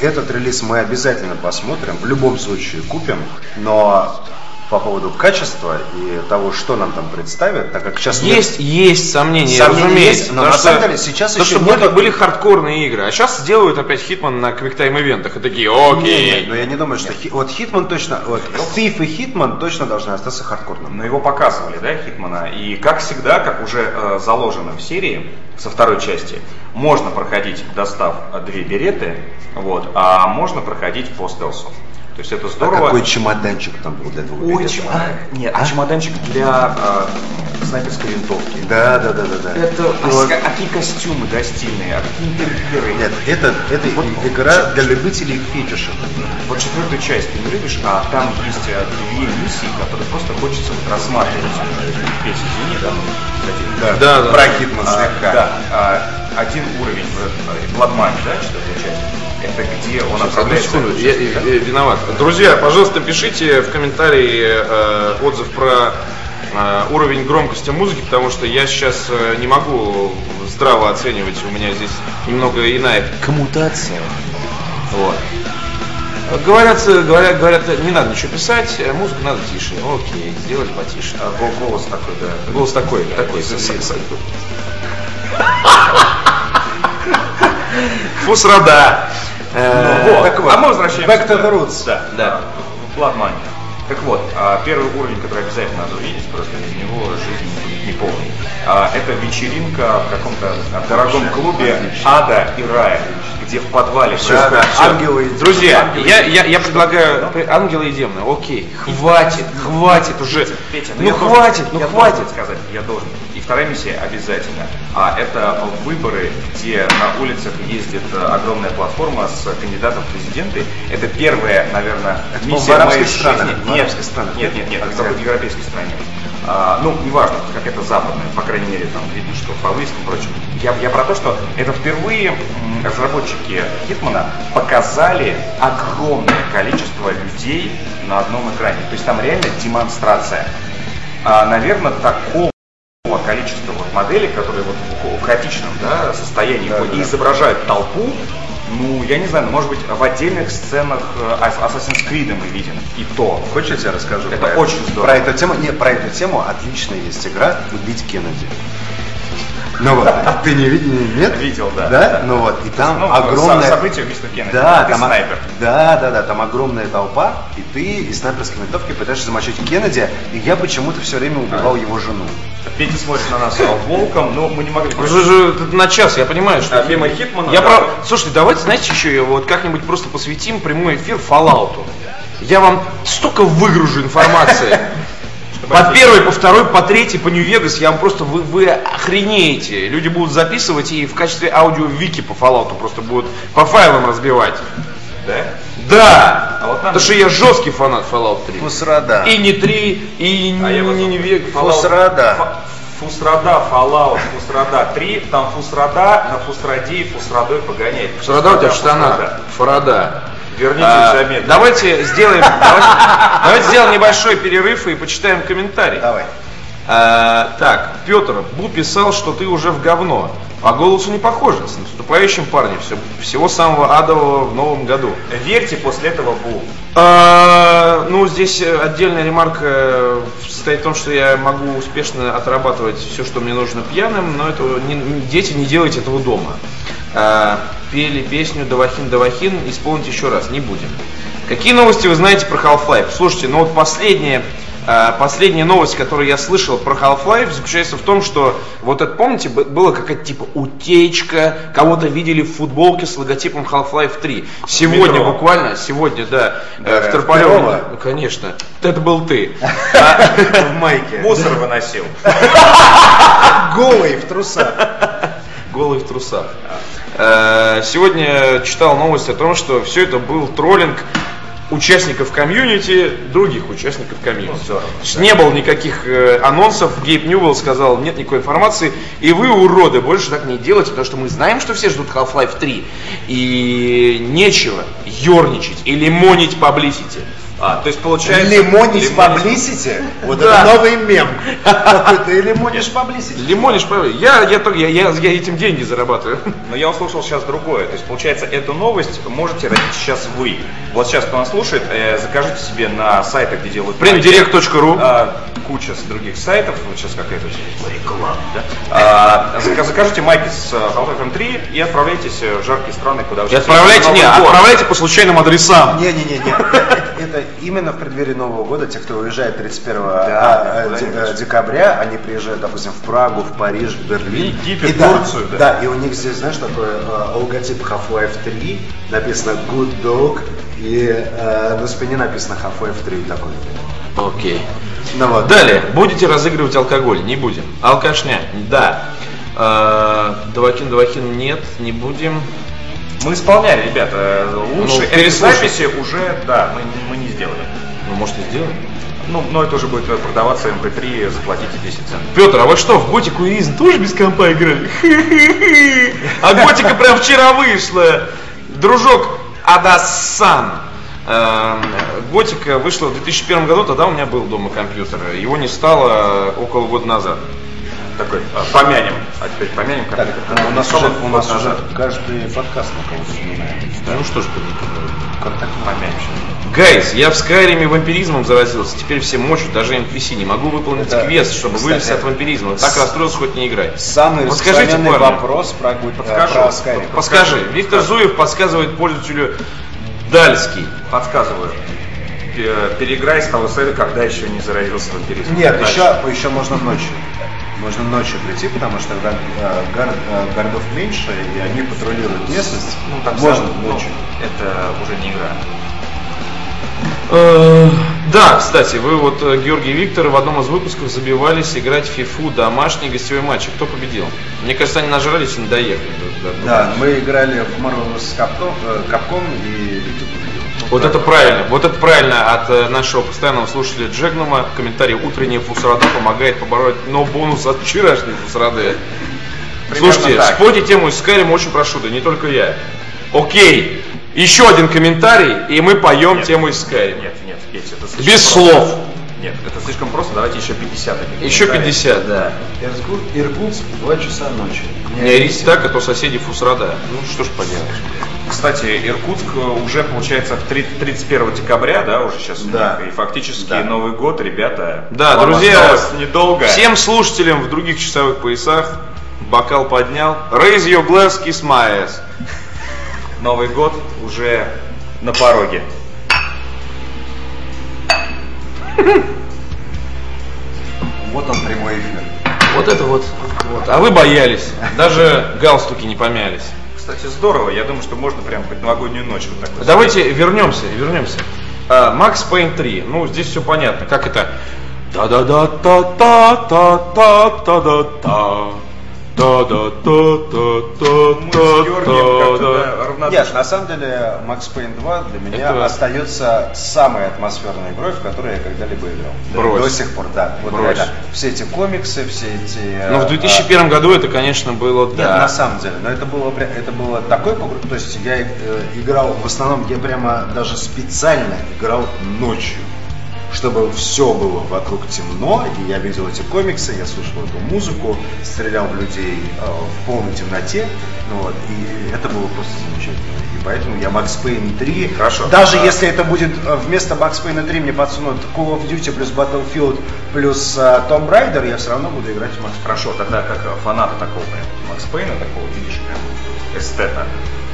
Speaker 3: этот релиз мы обязательно посмотрим, в любом случае купим, но по поводу качества и того, что нам там представят, так как сейчас нет-
Speaker 1: Есть, есть сомнения,
Speaker 3: Сомнения
Speaker 1: разумеется.
Speaker 3: есть, но на самом деле сейчас еще
Speaker 1: что были,
Speaker 3: нету-
Speaker 1: были хардкорные игры, а сейчас сделают опять Hitman на quick time event ах и такие, окей.
Speaker 3: не, но я не думаю, что Хи- вот Hitman точно, вот Thief и Hitman точно должны остаться хардкорным.
Speaker 2: Но его показывали, да, Hitman а. И как всегда, как уже э, заложено в серии, со второй части, можно проходить, достав две береты, вот, а можно проходить по стелсу. То есть это
Speaker 3: А
Speaker 2: здорово.
Speaker 3: какой чемоданчик там был для двух
Speaker 2: Ой,
Speaker 3: билетов?
Speaker 2: чем- а, нет, а чемоданчик для э, снайперской винтовки.
Speaker 3: Да, да, да, да, да.
Speaker 2: Это а
Speaker 3: вот-
Speaker 2: а какие костюмы, да, стильные, а какие интерьеры.
Speaker 3: Нет, это, это
Speaker 2: Вот
Speaker 3: игра для любителей фетиша.
Speaker 2: Вот четвертую часть ты не любишь, а там есть две миссии, которые просто хочется рассматривать. Петь, извини, да? кстати.
Speaker 1: Да, да.
Speaker 3: Про Хитман
Speaker 2: А,
Speaker 3: слегка.
Speaker 2: да, а, один уровень в Bloodmine, да, четвертая часть. Это где он отправляется...
Speaker 1: секунду, я, я- я виноват. Друзья, пожалуйста, пишите в комментарии э, отзыв про э, уровень громкости музыки, потому что я сейчас э, не могу здраво оценивать, у меня здесь немного иная коммутация. Вот. Говорят, э, говорят, говорят, не надо ничего писать, музыку надо тише. Окей, сделали потише.
Speaker 2: А, гол- голос такой, да.
Speaker 1: Голос такой, такой.
Speaker 2: из-
Speaker 1: с- Фусрада. Э,
Speaker 2: Вот.
Speaker 3: так вот,
Speaker 2: а мы возвращаемся.
Speaker 3: back to the roots.
Speaker 2: Да,
Speaker 1: Да.
Speaker 2: Bloodmine. Так вот, а, первый уровень, который обязательно надо увидеть, просто без него жизнь будет неполной. А, Это вечеринка в каком-то дорогом клубе ада и рая, где в подвале все,
Speaker 3: Да, да, ангелы и
Speaker 1: Друзья,
Speaker 2: Ангелы
Speaker 1: я, я, я предлагаю ангелы и демоны. Окей, хватит, хватит уже.
Speaker 2: Петя,
Speaker 1: Ну
Speaker 2: я
Speaker 1: хватит,
Speaker 2: должен-
Speaker 1: ну
Speaker 2: я
Speaker 1: хватит.
Speaker 2: должен сказать, я должен. Вторая миссия обязательно. А это выборы, где на улицах ездит э, огромная платформа с кандидатом в президенты. Это первая, наверное,
Speaker 3: Это,
Speaker 2: миссия
Speaker 3: в
Speaker 2: моей
Speaker 3: арабских
Speaker 2: жизни.
Speaker 3: в
Speaker 2: Нет,
Speaker 3: арабских странах.
Speaker 2: нет, нет, нет,
Speaker 3: А
Speaker 2: в какой-то европейской стране. А, ну, неважно, как это западная, по крайней мере, там видно, что по выискам и прочим. Я, я про то, что это впервые разработчики Хитмана показали огромное количество людей на одном экране. То есть там реально демонстрация. А, наверное, такого количества вот моделей, которые вот в- хаотичном да, состоянии
Speaker 3: Да, да,
Speaker 2: изображают толпу, ну, я не знаю, может быть, в отдельных сценах э, Assassin's Creed мы видим, и то.
Speaker 3: Хочешь, я тебе расскажу
Speaker 2: Это
Speaker 3: про
Speaker 2: очень здорово.
Speaker 3: Про эту тему, не, про эту тему отличная есть игра «Убить Кеннеди». Ну вот, ты не видел, нет?
Speaker 2: Видел, да,
Speaker 3: Да? Ну вот, и там
Speaker 2: Ну,
Speaker 3: огромная...
Speaker 2: событие убийства Кеннеди.
Speaker 3: Да, там,
Speaker 2: снайпер.
Speaker 3: да, да, да, там огромная толпа, и ты из снайперской винтовки пытаешься замочить Кеннеди, и я почему-то все время убивал его жену.
Speaker 2: Петя смотрит на нас волком, но мы не могли...
Speaker 1: Уже же это на час, я понимаю, что...
Speaker 2: Мимо Хитмана,
Speaker 1: Я прав... Слушайте, давайте, знаете, еще вот как-нибудь просто посвятим прямой эфир Fallout. Я вам столько выгружу информации. По первой, по второй, по третьей, по Нью-Вегас, я вам просто, вы, вы охренеете. Люди будут записывать и в качестве аудио-вики по Fallout просто будут по файлам разбивать.
Speaker 2: Да?
Speaker 1: Да!
Speaker 2: А вот нам-
Speaker 1: Потому что я жесткий фанат Fallout 3.
Speaker 3: Фусрада.
Speaker 1: И не 3, и
Speaker 2: А я вот-
Speaker 1: не Нью-Вегас.
Speaker 3: Фусрада.
Speaker 2: Фусрада, Fallout, Фусрада 3, там Фусрада, на Фусраде и Фусрадой погоняет.
Speaker 1: Фарада у тебя в
Speaker 2: Фусрада.
Speaker 1: штанах. Фарада.
Speaker 2: Верните
Speaker 1: А,
Speaker 2: заметно.
Speaker 1: давайте сделаем, давайте, давайте сделаем небольшой перерыв и почитаем комментарий.
Speaker 3: Давай.
Speaker 1: А, так, Петр, Бу писал, что ты уже в говно. По голосу не похоже. С наступающим парнем. Все, всего самого адового в новом году.
Speaker 2: Верьте после этого Бу.
Speaker 1: А, ну, здесь э, отдельная ремарка э, состоит в том, что я могу успешно отрабатывать все, что мне нужно пьяным, но это не- дети, не делайте этого дома. А, пели песню Давахин Давахин, исполнить еще раз, не будем. Какие новости вы знаете про Half-Life? Слушайте, ну вот последняя, а, последняя новость, которую я слышал про Half-Life, заключается в том, что вот это, помните, было какая-то типа утечка, кого-то видели в футболке с логотипом Half-Life 3. Сегодня
Speaker 2: Метро.
Speaker 1: буквально, сегодня, да, э,
Speaker 3: Да,
Speaker 1: в Торполеве.
Speaker 3: второго.
Speaker 1: Ну, конечно. Это был ты. А,
Speaker 3: В майке.
Speaker 2: Мусор выносил.
Speaker 3: Голый в трусах.
Speaker 1: Голый в трусах. Э, Сегодня читал новость о том, что все это был троллинг участников комьюнити, других участников комьюнити.
Speaker 2: Ну,
Speaker 1: есть Не было никаких э, анонсов, Гейб Ньюэлл сказал, нет никакой информации, и вы, уроды, больше так не делайте, потому что мы знаем, что все ждут Half-Life 3, и нечего ерничать и лимонить паблисити.
Speaker 2: А, то есть получается...
Speaker 3: Лимонить- поблисите? Вот
Speaker 1: Да.
Speaker 3: это новый мем. И лимонишь поблисите.
Speaker 1: Лимонишь, поблисити. я, я, только- я, я, я этим деньги зарабатываю.
Speaker 2: Но я услышал сейчас другое. То есть, получается, эту новость можете родить сейчас вы. Вот сейчас, кто нас слушает, э, закажите себе на сайтах, где делают... майки,
Speaker 1: Printdirect.ru
Speaker 2: а, куча с других сайтов. Вот сейчас какая-то реклама, да? Зака- закажите майки с э, Half-Life 3 и отправляйтесь э, в жаркие страны, куда вы
Speaker 1: И отправляйте, не, отправляйте по случайным адресам.
Speaker 3: Не-не-не, это, именно в преддверии Нового года, те, кто уезжает 31 а, а, де-
Speaker 2: нибудь.
Speaker 3: э, декабря, они приезжают, допустим, в Прагу, в Париж, в Берлин.
Speaker 2: Египет,
Speaker 3: И да,
Speaker 2: Турцию, да.
Speaker 3: Да, и у них здесь, знаешь, такой э, логотип Half-Life 3, написано Good Dog, и э, на спине написано Half-Life 3 такой.
Speaker 1: Окей.
Speaker 3: Ну вот.
Speaker 1: Далее. Будете разыгрывать алкоголь? Не будем. Алкашня? Да. Э, Давакин, Давакин, нет, не будем.
Speaker 2: Мы исполняли, ребята. Лучше
Speaker 1: Ну,
Speaker 2: этой уже, да, мы, мы не сделали.
Speaker 1: Ну, может, и сделаем.
Speaker 2: Ну, но это уже будет продаваться MP3, заплатите 10 центов.
Speaker 1: Петр, а вы что, в Готику и Изн тоже без компа играли? А Готика прям вчера вышла. Дружок Адасан. Эм, Готика вышла в 2001 году, тогда у меня был дома компьютер. Его не стало около года назад.
Speaker 2: Такой, а, помянем. А теперь помянем
Speaker 3: Так,
Speaker 2: компьютер.
Speaker 3: у нас уже, у нас уже каждый подкаст на кого вспоминает.
Speaker 1: Ну что ж,
Speaker 3: Как так?
Speaker 2: Помянем сейчас.
Speaker 1: Гайз, я в Скайриме вампиризмом заразился, теперь все мочат, даже NPC. Не могу выполнить
Speaker 3: Это,
Speaker 1: квест, чтобы
Speaker 3: кстати,
Speaker 1: вылезти от вампиризма. Так расстроился, хоть не играй.
Speaker 3: Самый
Speaker 1: Подскажите, парни.
Speaker 3: вопрос про, э,
Speaker 2: Подскажу.
Speaker 3: про Skyrim.
Speaker 1: Подскажи, Виктор Зуев подсказывает пользователю Дальский.
Speaker 2: Подсказываю. Пе- Переиграй с того сайта, когда еще не заразился вампиризмом.
Speaker 3: Нет,
Speaker 2: Дальше.
Speaker 3: еще, еще можно ночью. Можно ночью прийти, потому что тогда э, гар- э, городов меньше, и они патрулируют местность.
Speaker 2: Ну, там
Speaker 3: можно
Speaker 2: сам- ну,
Speaker 3: ночью.
Speaker 2: это уже не игра.
Speaker 1: Э, Да, кстати, вы вот, э, Георгий и Виктор, в одном из выпусков забивались играть в фифу домашний гостевой матч. Кто победил? Мне кажется, они нажрались и не доехали. до- до- до
Speaker 3: Да, мы играли в Marvel э, Capcom и
Speaker 1: Вот это правильно. Вот это правильно от э, нашего постоянного слушателя Джегнума. Комментарий «Утренняя фусрада помогает побороть но бонус от вчерашней фусрады».
Speaker 2: Примерно
Speaker 1: Слушайте,
Speaker 2: так.
Speaker 1: спойте тему из Skyrim, очень прошу, да не только я. Окей, еще один комментарий, и мы поем
Speaker 2: Нет.
Speaker 1: тему из Skyrim.
Speaker 2: Нет, нет, Петя, это
Speaker 1: Без слов.
Speaker 2: Нет, это слишком просто, давайте еще 50 таких
Speaker 1: Еще
Speaker 2: комментариев.
Speaker 1: 50, да.
Speaker 3: Иркутск, Иркутск, 2 часа ночи.
Speaker 1: Не орите так, а то соседи фусрада. Ну что ж поделаешь.
Speaker 2: Кстати, Иркутск э, уже получается в 30 31 декабря, да, уже сейчас у
Speaker 3: Да.
Speaker 2: них, и фактически
Speaker 3: Да.
Speaker 2: Новый год, ребята.
Speaker 1: Да, друзья,
Speaker 2: недолго.
Speaker 1: всем слушателям в других часовых поясах бокал поднял. Raise your glass, kiss my ass.
Speaker 2: Новый год уже на пороге.
Speaker 3: Вот он прямой эфир.
Speaker 1: Вот это вот. вот. А вы боялись. Даже галстуки не помялись.
Speaker 2: Кстати, здорово. Я думаю, что можно прям хоть новогоднюю ночь вот так вот.
Speaker 1: Давайте вернемся, вернемся. А, Макс Пейн 3. Ну, здесь все понятно. Как это? та
Speaker 3: Нет, на самом деле Max Payne 2 для меня
Speaker 1: Это-
Speaker 3: остается самой атмосферной игрой, в которой я когда-либо играл.
Speaker 1: Брось.
Speaker 3: До сих пор, да. Вот
Speaker 1: Брось.
Speaker 3: реально. Все эти комиксы, все эти...
Speaker 1: Ну, в
Speaker 3: э,
Speaker 1: 2001 году это, конечно, было,
Speaker 3: Нет,
Speaker 1: да.
Speaker 3: на самом деле, но это было, это было такой погруз, то есть я э, играл, в основном я прямо даже специально играл ночью, чтобы все было вокруг темно, и я видел эти комиксы, я слушал эту музыку, стрелял в людей э, в полной темноте, ну вот, и это было просто замечательно. И поэтому я Max Payne 3,
Speaker 2: Хорошо.
Speaker 3: даже
Speaker 2: А-
Speaker 3: если это будет э, вместо Max Payne 3 мне подсунут Call of Duty плюс Battlefield плюс э, Tomb Raider, я все равно буду играть в Payne.
Speaker 2: Хорошо, тогда как фаната такого прям Макс Пейна, такого, видишь, прям эстета.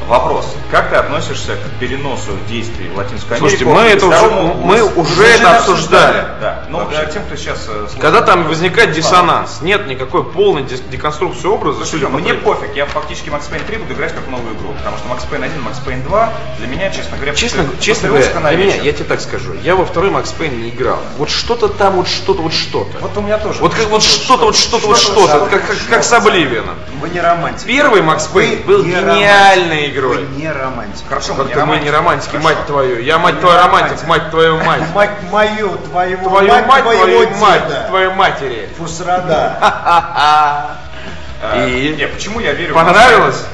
Speaker 2: Вопрос. Как ты относишься к переносу действий в Латинскую Америку?
Speaker 1: Слушайте, мы это уже- мы уже это обсуждали.
Speaker 2: Да, но
Speaker 3: Вообще.
Speaker 2: для тем, кто сейчас... слушает,
Speaker 1: Когда там возникает диссонанс, нет никакой полной деконструкции образа.
Speaker 2: Слушай,
Speaker 1: судя по
Speaker 2: мне пофиг, я фактически Max Payne 3 буду играть как новую игру, потому что Max Payne 1, Max Payne 2 для меня, честно говоря,
Speaker 1: Честно,
Speaker 2: после-
Speaker 1: честно
Speaker 2: после
Speaker 1: говоря, для меня, я тебе так скажу, я во второй Макс Пейн не играл. Вот что-то там, вот что-то, вот что-то.
Speaker 2: Вот у меня тоже.
Speaker 1: Вот как вот что-то, вот что-то, вот что-то, как, как, с Обливианом.
Speaker 3: Вы не романтик.
Speaker 1: Первый Пейн
Speaker 3: Вы
Speaker 1: был
Speaker 3: не
Speaker 1: игрой.
Speaker 3: Вы не романтик.
Speaker 2: Хорошо,
Speaker 1: Как-то мы не романтики,
Speaker 2: Хорошо.
Speaker 1: мать твою. Я мать
Speaker 3: Не
Speaker 1: твою романтик, мать твою мать.
Speaker 3: Мать мою, твоего,
Speaker 1: Твою мать, твою
Speaker 3: деда.
Speaker 1: мать, твою матери.
Speaker 3: Фусрада.
Speaker 1: Ха-ха-ха.
Speaker 2: А,
Speaker 1: И?
Speaker 2: Не, почему я верю
Speaker 1: Понравилось?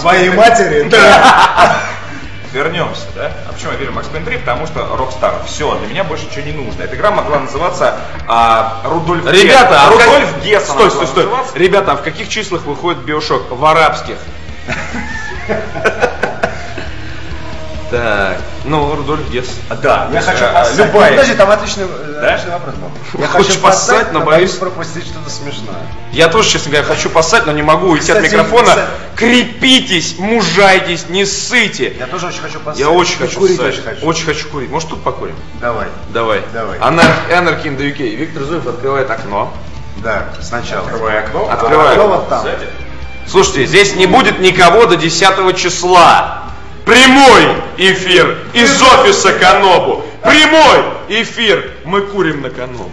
Speaker 3: Твоей
Speaker 2: Payne 3.
Speaker 3: матери? Да.
Speaker 2: Вернемся, да? А почему я верю в Max Payne 3? Потому что Rockstar. Все, для меня больше ничего не нужно. Эта игра могла называться а, Рудольф
Speaker 1: Ребята,
Speaker 2: Гесс.
Speaker 1: а
Speaker 2: Рудольф
Speaker 1: как-
Speaker 2: Гесс
Speaker 1: Стой, стой, стой.
Speaker 2: называться.
Speaker 1: Ребята, а в каких числах выходит Биошок? В арабских. Так, ну, Рудольф Гесс.
Speaker 2: Да,
Speaker 3: Я хочу
Speaker 2: а,
Speaker 3: поссать.
Speaker 2: Любая.
Speaker 3: Подожди, там отличный, э, отличный вопрос был. Я хочу
Speaker 1: поссать,
Speaker 3: поссать,
Speaker 1: но боюсь-
Speaker 3: пропустить что-то смешное.
Speaker 1: Я тоже, честно говоря, хочу поссать, но не могу уйти от микрофона. Крепитесь, мужайтесь, не ссыте.
Speaker 3: Я тоже очень хочу поссать.
Speaker 1: Я очень хочу
Speaker 3: курить
Speaker 1: ссать.
Speaker 3: очень хочу.
Speaker 1: Курить. Может, тут покурим?
Speaker 3: Давай.
Speaker 1: Давай.
Speaker 3: Давай.
Speaker 1: Анар- Anarchy in the UK. Виктор Зуев открывает окно.
Speaker 3: Да, сначала.
Speaker 2: Открывай окно.
Speaker 1: Открываю.
Speaker 3: Кто вот там?
Speaker 2: Сзади.
Speaker 1: Слушайте, здесь не будет никого до 10 числа. Прямой эфир из офиса Канобу. Прямой эфир. Мы курим на Канобу.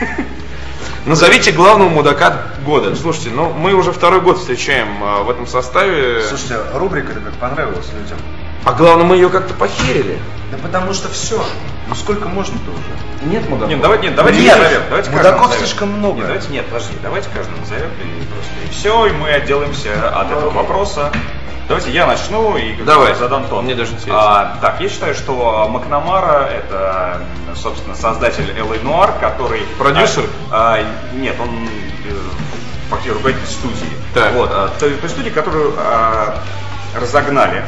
Speaker 1: Назовите главного мудака года. Слушайте, ну мы уже второй год встречаем а, в этом составе.
Speaker 3: Слушайте, рубрика-то как понравилась людям.
Speaker 1: А главное, мы ее как-то похерили.
Speaker 3: Да потому что все. Ну сколько можно-то уже? Нет мудаков.
Speaker 2: Нет, давайте, нет, давайте
Speaker 3: Нет,
Speaker 2: назовем. Давайте
Speaker 3: мудаков слишком много.
Speaker 2: Нет, давайте, нет, подожди, давайте каждого назовем и просто и все, и мы отделаемся от этого вопроса. Давайте я начну и
Speaker 1: Давай.
Speaker 2: задам тон.
Speaker 1: Мне даже интересно.
Speaker 2: А, так, я считаю, что Макнамара это, собственно, создатель L.A. Noir, который...
Speaker 1: Продюсер?
Speaker 2: А, а, нет, он э, фактически руководитель студии.
Speaker 1: Так.
Speaker 2: Вот, а, той, той студии, которую а, разогнали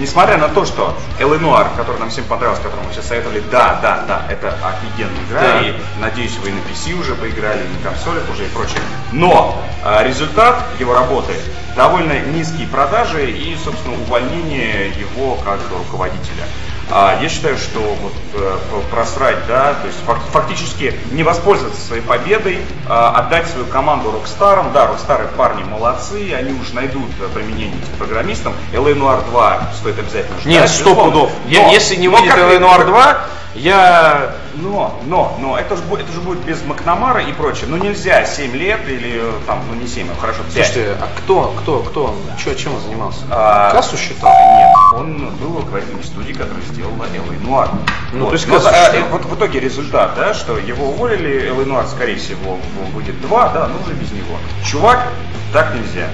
Speaker 2: Несмотря на то, что Элли Нуар, который нам всем понравился, которому мы все советовали, да, да, да, это офигенная игра,
Speaker 1: Да.
Speaker 2: и надеюсь, вы и на PC уже поиграли, и на консолях уже и прочее. Но а, результат его работы довольно низкие продажи и, собственно, увольнение его как руководителя. А, я считаю, что вот э, просрать, да, то есть фак- фактически не воспользоваться своей победой, а, отдать свою команду Rockstar ам. Да, Rockstar ы парни молодцы, они уж найдут применение этим программистам. L.A. Noire 2 стоит обязательно ждать.
Speaker 1: Нет, сто пудов. Я- если не выйдет L.A. Noire 2, я...
Speaker 2: но, но, но, это же, будет, это же будет без Макнамара и прочее. Ну нельзя 7 лет или э, там, ну не 7, а хорошо, 5.
Speaker 1: Слушайте, а кто, кто, кто он? Чё, чем он занимался?
Speaker 2: А,
Speaker 1: Кассу считал?
Speaker 2: Нет, он был руководителем студии, которая сделала Элэй Нуар.
Speaker 1: Ну,
Speaker 2: Вот.
Speaker 1: то есть
Speaker 2: Но, а, э, вот в итоге результат, да, что его уволили, Элэй Нуар, скорее всего, будет 2, да, но уже без него. Чувак, так нельзя.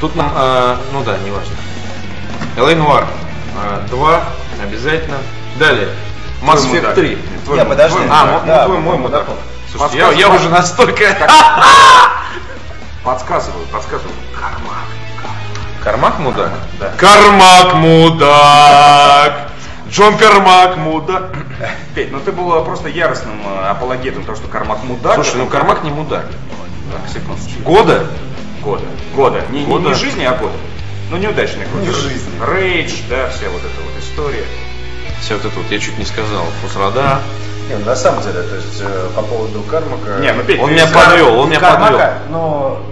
Speaker 1: Тут нам, э, ну да, неважно. LA Noir 2 обязательно. Далее. Mass Effect
Speaker 2: мудак.
Speaker 1: 3.
Speaker 2: Твой
Speaker 3: Не,
Speaker 2: мудак.
Speaker 3: подожди.
Speaker 2: Твой
Speaker 1: А, ну,
Speaker 3: Да,
Speaker 1: твой мой
Speaker 3: мудак.
Speaker 1: Слушайте, я, я уже настолько...
Speaker 2: Подсказываю, подсказываю. Кармак.
Speaker 1: Кармак мудак?
Speaker 2: Да.
Speaker 1: Кармак мудак! Джон Кармак мудак.
Speaker 2: Петь, ну ты был просто яростным э, апологетом того, что Кармак мудак.
Speaker 1: Слушай, ну Кармак не мудак.
Speaker 2: Так, секундочку.
Speaker 1: Года?
Speaker 2: Года. Года. Не, не-
Speaker 1: Года.
Speaker 2: не жизни, а года. Ну, неудачный год.
Speaker 3: Не жизни.
Speaker 2: Рейдж, да, вся вот эта вот история.
Speaker 1: Все вот это вот, я чуть не сказал. Фусрада.
Speaker 3: Не, ну, на самом деле, то есть э, по поводу Кармака...
Speaker 2: Не, ну, Петь,
Speaker 1: Он меня подвел, он меня подвел.
Speaker 3: Кармака, но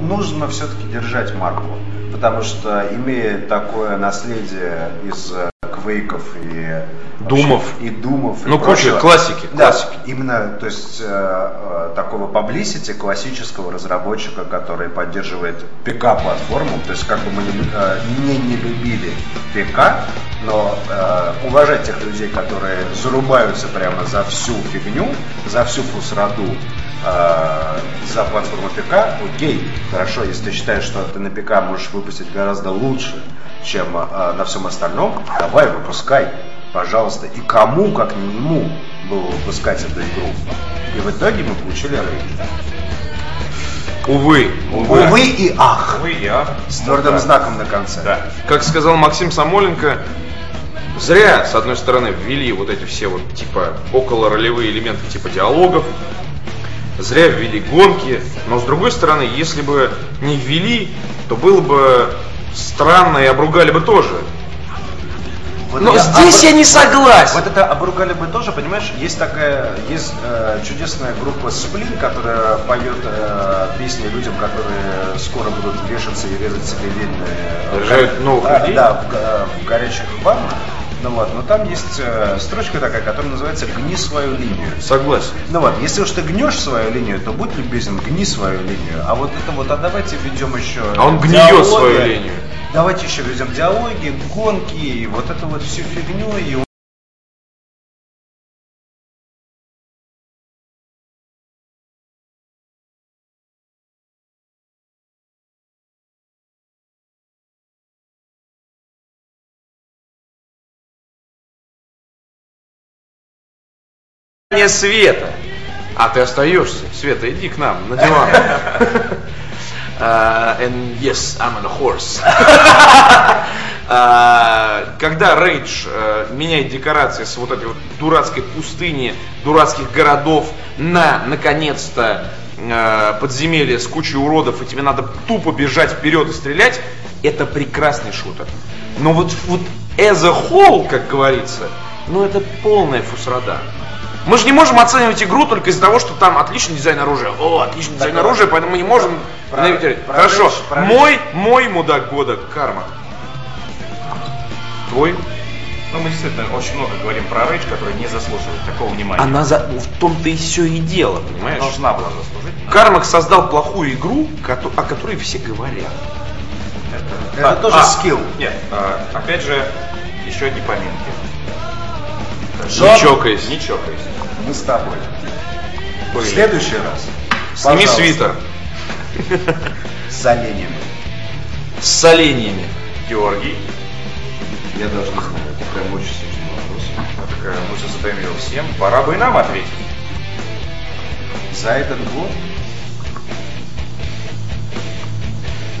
Speaker 3: нужно все-таки держать марку. Потому что имея такое наследие из э, квейков и
Speaker 1: Думов.
Speaker 3: и думов и
Speaker 1: Ну,
Speaker 3: прочего.
Speaker 1: классики,
Speaker 3: Да,
Speaker 1: классики.
Speaker 3: именно, то есть э, э, такого паблисити классического разработчика, который поддерживает ПК-платформу, то есть как бы мы не, э, не, не любили ПК, но э, уважать тех людей, которые зарубаются прямо за всю фигню, за всю фусраду, э, за платформу ПК, окей, хорошо, если ты считаешь, что ты на ПК можешь выпустить гораздо лучше, чем э, на всем остальном, давай, выпускай, пожалуйста. И кому, как не ему, было выпускать эту игру. И в итоге мы получили рейд.
Speaker 1: Увы.
Speaker 3: Увы и ах.
Speaker 2: Вы, я.
Speaker 3: С твердым знаком на конце.
Speaker 2: Да.
Speaker 1: Как сказал Максим Самоленко, зря, с одной стороны, ввели вот эти все вот типа около ролевые элементы типа диалогов, зря ввели гонки, но с другой стороны, если бы не ввели, то было бы странно и обругали бы тоже.
Speaker 3: Вот
Speaker 1: Но
Speaker 3: я
Speaker 1: здесь
Speaker 3: обр-
Speaker 1: я не согласен.
Speaker 3: Вот это обругали бы тоже, понимаешь, есть такая, есть э, чудесная группа Сплин, которая поет э, песни людям, которые скоро будут вешаться и резать себе вены. э,
Speaker 1: Рожают
Speaker 3: в-
Speaker 1: новых
Speaker 3: а,
Speaker 1: людей?
Speaker 3: Да, в, га- в горячих ваннах. Ну вот, но там есть э, строчка такая, которая называется «Гни свою линию».
Speaker 1: Согласен.
Speaker 3: Ну вот, если уж ты гнешь свою линию, то будь любезен, гни свою линию. А вот это вот, а давайте введем еще...
Speaker 1: А он гниет
Speaker 3: диалоги.
Speaker 1: свою линию.
Speaker 3: Давайте еще введем диалоги, гонки, и вот эту вот всю фигню, и
Speaker 1: Не Света. А ты остаешься. Света, иди к нам на диван. Uh, and yes, I'm on a horse. Uh, когда Рейдж uh, меняет декорации с вот этой вот дурацкой пустыни, дурацких городов на, наконец-то, uh, подземелье с кучей уродов, и тебе надо тупо бежать вперед и стрелять, это прекрасный шутер. Но вот, вот as a whole, как говорится, ну это полная Fus Ro Dah. Мы же не можем оценивать игру только из-за того, что там отличный дизайн оружия. О, отличный дизайн
Speaker 3: Так,
Speaker 1: оружия, поэтому мы не можем...
Speaker 3: про-
Speaker 1: наведать.
Speaker 3: про
Speaker 1: Хорошо,
Speaker 3: Рейдж, про Рейдж.
Speaker 1: мой, мой мудак года, Кармак. Твой?
Speaker 2: Ну, мы действительно очень много говорим про Рейдж, который не заслуживает такого внимания.
Speaker 1: Она за... в том-то и все и дело, понимаешь?
Speaker 2: должна была заслужить.
Speaker 1: Кармак создал плохую игру, о которой все говорят.
Speaker 3: это тоже скилл.
Speaker 2: Нет, а, опять же, еще одни поминки.
Speaker 1: Не чокаясь.
Speaker 2: Не чокаясь.
Speaker 3: Мы с тобой. В
Speaker 2: Были.
Speaker 3: следующий раз.
Speaker 1: Сними
Speaker 3: пожалуйста,
Speaker 1: свитер
Speaker 3: С оленями.
Speaker 1: с соленьями.
Speaker 2: Георгий.
Speaker 3: Я даже не знаю, это прям очень сложный вопрос.
Speaker 2: Вот такая, мы же задаем его всем. Пора бы и нам ответить.
Speaker 3: За этот год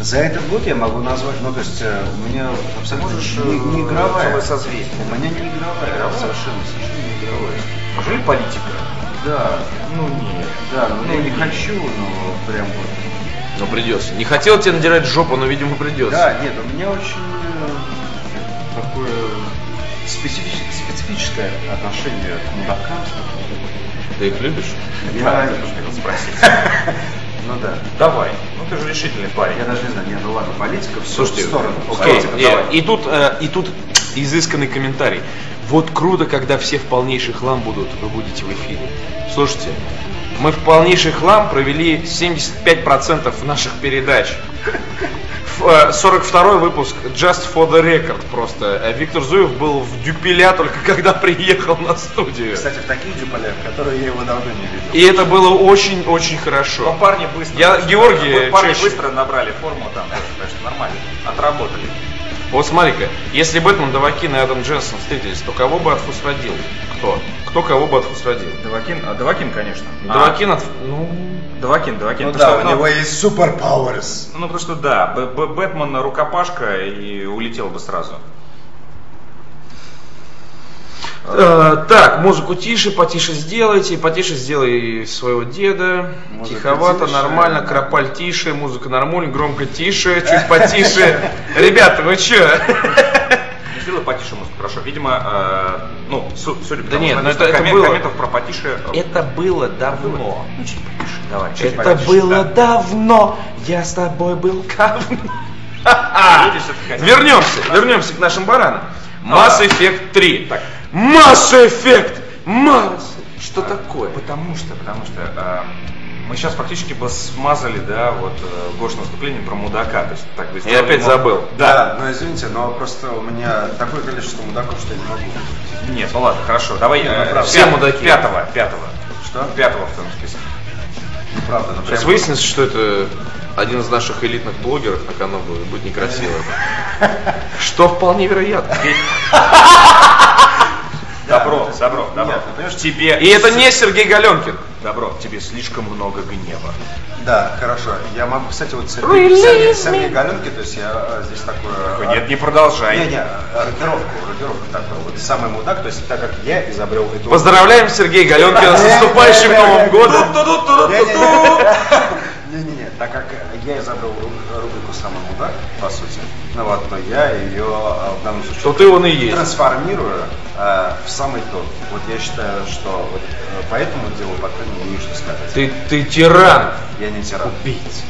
Speaker 3: за этот год я могу назвать, ну то есть э, у меня абсолютно
Speaker 2: Можешь,
Speaker 3: не, не
Speaker 2: э,
Speaker 3: игровая.
Speaker 2: созвездие.
Speaker 3: У меня не игровая,
Speaker 2: Игровая?
Speaker 3: совершенно, совершенно не игровая.
Speaker 2: Неужели политика?
Speaker 3: Да,
Speaker 2: Ну нет.
Speaker 3: да, ну,
Speaker 2: Ну,
Speaker 3: я не
Speaker 2: нет.
Speaker 3: хочу, но прям вот.
Speaker 1: Но придется. Не хотел тебе надирать жопу, но, видимо, придется.
Speaker 3: Да, нет, у меня очень э, такое специфи- специфическое отношение к мудакам.
Speaker 1: Ты их любишь?
Speaker 3: Я,
Speaker 2: я тоже хотел спросить.
Speaker 3: ну да.
Speaker 2: Давай. Ну ты же решительный парень.
Speaker 3: Я даже не знаю, не, ну ладно, политика в
Speaker 1: Слушайте,
Speaker 3: сторону.
Speaker 1: окей,
Speaker 3: Политика,
Speaker 1: не, и тут, э, и тут изысканный комментарий. Вот круто, когда все в полнейший хлам будут, вы будете в эфире. Слушайте, мы в полнейший хлам провели 75% наших передач. Ф- э, 42 выпуск Just for the Record просто. Э, Виктор Зуев был в дюпеля только когда приехал на студию.
Speaker 3: Кстати, в таких дюполях, которые я его давно не видел.
Speaker 1: И это было очень-очень
Speaker 2: Но
Speaker 1: хорошо.
Speaker 2: парни быстро.
Speaker 1: Я- Георгий,
Speaker 2: Парни
Speaker 1: чаще.
Speaker 2: быстро набрали форму там, так что нормально. Отработали.
Speaker 1: Вот смотри-ка, если Бэтмен, Давакин и Адам Дженсон встретились, то кого бы отфусрадил? Кто? Кто кого бы отфусрадил?
Speaker 2: Давакин, а Давакин, конечно.
Speaker 1: Давакин от... Ну,
Speaker 2: Давакин, Давакин.
Speaker 3: Ну да,
Speaker 2: что,
Speaker 3: у
Speaker 2: ну,
Speaker 3: него есть суперпауэрс.
Speaker 2: Ну, потому что да, Б- Б- Бэтмен рукопашка и улетел бы сразу.
Speaker 1: Э, так, музыку тише, потише сделайте, потише сделай своего деда.
Speaker 3: Музыка
Speaker 1: Тиховато,
Speaker 3: тише,
Speaker 1: нормально,
Speaker 3: да.
Speaker 1: кропаль тише, музыка нормально, громко тише, чуть потише. Ребята, вы что?
Speaker 2: Не сделай потише музыку, хорошо. Видимо, э, ну, су- судя по
Speaker 1: Да
Speaker 2: тому,
Speaker 1: нет,
Speaker 2: что
Speaker 1: ну
Speaker 2: написано,
Speaker 1: это- это было.
Speaker 2: комментов про потише...
Speaker 1: Это было давно.
Speaker 2: Ну, чуть потише, давай. чуть
Speaker 1: Это
Speaker 2: потише,
Speaker 1: было
Speaker 2: да.
Speaker 1: давно, я с тобой был говно. Вернемся, вернемся к нашим баранам. Mass Effect 3.
Speaker 2: Так.
Speaker 1: Effect! Mass! Что такое?
Speaker 2: Потому что, потому что э, мы сейчас фактически бы смазали, да, вот э, Гош выступление про мудака. То есть, так бы
Speaker 1: Я опять забыл.
Speaker 2: Да.
Speaker 3: но извините, но просто у меня такое количество мудаков, что я не могу.
Speaker 2: Нет, ну ладно, хорошо. Давай э,
Speaker 3: правда.
Speaker 1: Все мудаки.
Speaker 2: Пятого, пятого.
Speaker 3: Что?
Speaker 2: Пятого в твоем списке.
Speaker 3: Неправда, но
Speaker 1: Сейчас
Speaker 3: прям-
Speaker 1: выяснится, что это один из наших элитных блогеров на Канобу и будет некрасиво. Что вполне вероятно.
Speaker 2: Добро, добро, добро.
Speaker 3: Нет, ты понимаешь,
Speaker 2: тебе
Speaker 1: И это не Сергей Галенкин.
Speaker 2: добро. Тебе слишком много гнева.
Speaker 3: Да, хорошо. Я могу, кстати, вот Сергей, Сергей. Сергей Галенки, то есть я э, здесь такое...
Speaker 2: Такой,
Speaker 3: э,
Speaker 2: Нет, не продолжай.
Speaker 3: Не, не, рокировку, рокировку такую. Вот самый мудак, то есть так как я изобрел эту...
Speaker 1: Поздравляем Сергея Галенкина с наступающим Новым годом.
Speaker 3: Не-не-не, так как я изобрел ру- рубрику «Самый мудак», по сути, ну вот, то я ее э, в данном случае
Speaker 1: Что ты он и есть.
Speaker 3: трансформирую э, в самый топ. Вот я считаю, что вот э, по этому делу, по крайней мере, есть что сказать.
Speaker 1: Ты, ты тиран.
Speaker 3: Я не тиран.
Speaker 1: Убийц.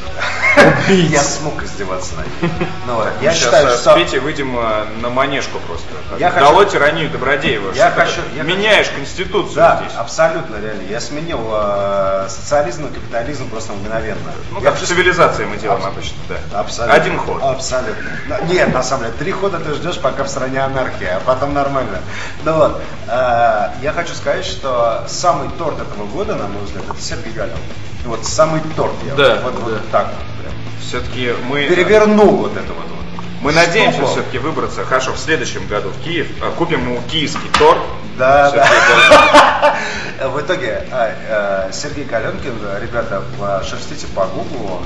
Speaker 3: Я смог издеваться над ним. Ну, вот, я
Speaker 2: Сейчас
Speaker 3: считаю,
Speaker 2: э,
Speaker 3: что...
Speaker 2: с Петей выйдем э, на манежку просто.
Speaker 3: Я хочу-
Speaker 2: Дало тиранию Добродеева.
Speaker 3: Я хочу- я
Speaker 2: Меняешь конституцию
Speaker 3: Да,
Speaker 2: здесь.
Speaker 3: абсолютно реально. Я сменил э, социализм на капитализм просто мгновенно.
Speaker 2: Ну,
Speaker 3: я
Speaker 2: как в цивилизации мы делаем обычно, да.
Speaker 3: Абсолютно.
Speaker 2: Один ход.
Speaker 3: Абсолютно. Нет, на самом деле, три хода ты ждешь, пока в стране анархия, а потом нормально. Ну вот, э, я хочу сказать, что самый торт этого года, на мой взгляд, это Сергей Гален. Вот самый торт. Я
Speaker 1: Да,
Speaker 3: вот, вот
Speaker 1: да.
Speaker 3: так вот прям.
Speaker 2: Все-таки мы...
Speaker 3: Перевернул вот это вот. вот.
Speaker 2: Мы надеемся
Speaker 3: Штуку.
Speaker 2: все-таки выбраться, хорошо, в следующем году в Киев. э, Купим ему киевский торт.
Speaker 3: Да, да. В итоге а, э, Сергей Галенкин, ребята, шерстите по гуглу,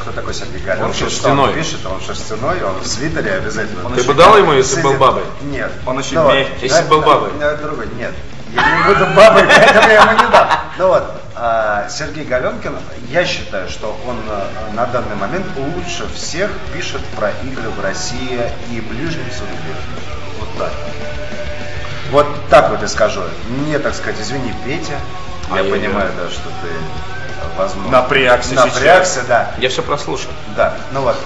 Speaker 3: кто такой Сергей Галенкин, что
Speaker 1: шерстяной.
Speaker 3: он пишет, он шерстяной, он в свитере обязательно.
Speaker 1: Ты бы дал ему, если был бабой?
Speaker 3: Нет.
Speaker 2: Он очень
Speaker 3: Ну вот,
Speaker 2: мягкий.
Speaker 1: Если был бабой.
Speaker 3: другой, нет. Я не буду бабой, поэтому я ему не дам. Ну вот, а, Сергей Галенкин, я считаю, что он э, на данный момент лучше всех пишет про игры в России и ближнем зарубежье. Вот так. Вот так вот я скажу. Мне, так сказать, извини, Петя. Я
Speaker 1: Ай-яй-яй.
Speaker 3: понимаю, да, что ты, э, возможно...
Speaker 2: Напрягся
Speaker 3: Напрягся, да.
Speaker 1: Я все прослушал.
Speaker 3: Да, ну вот,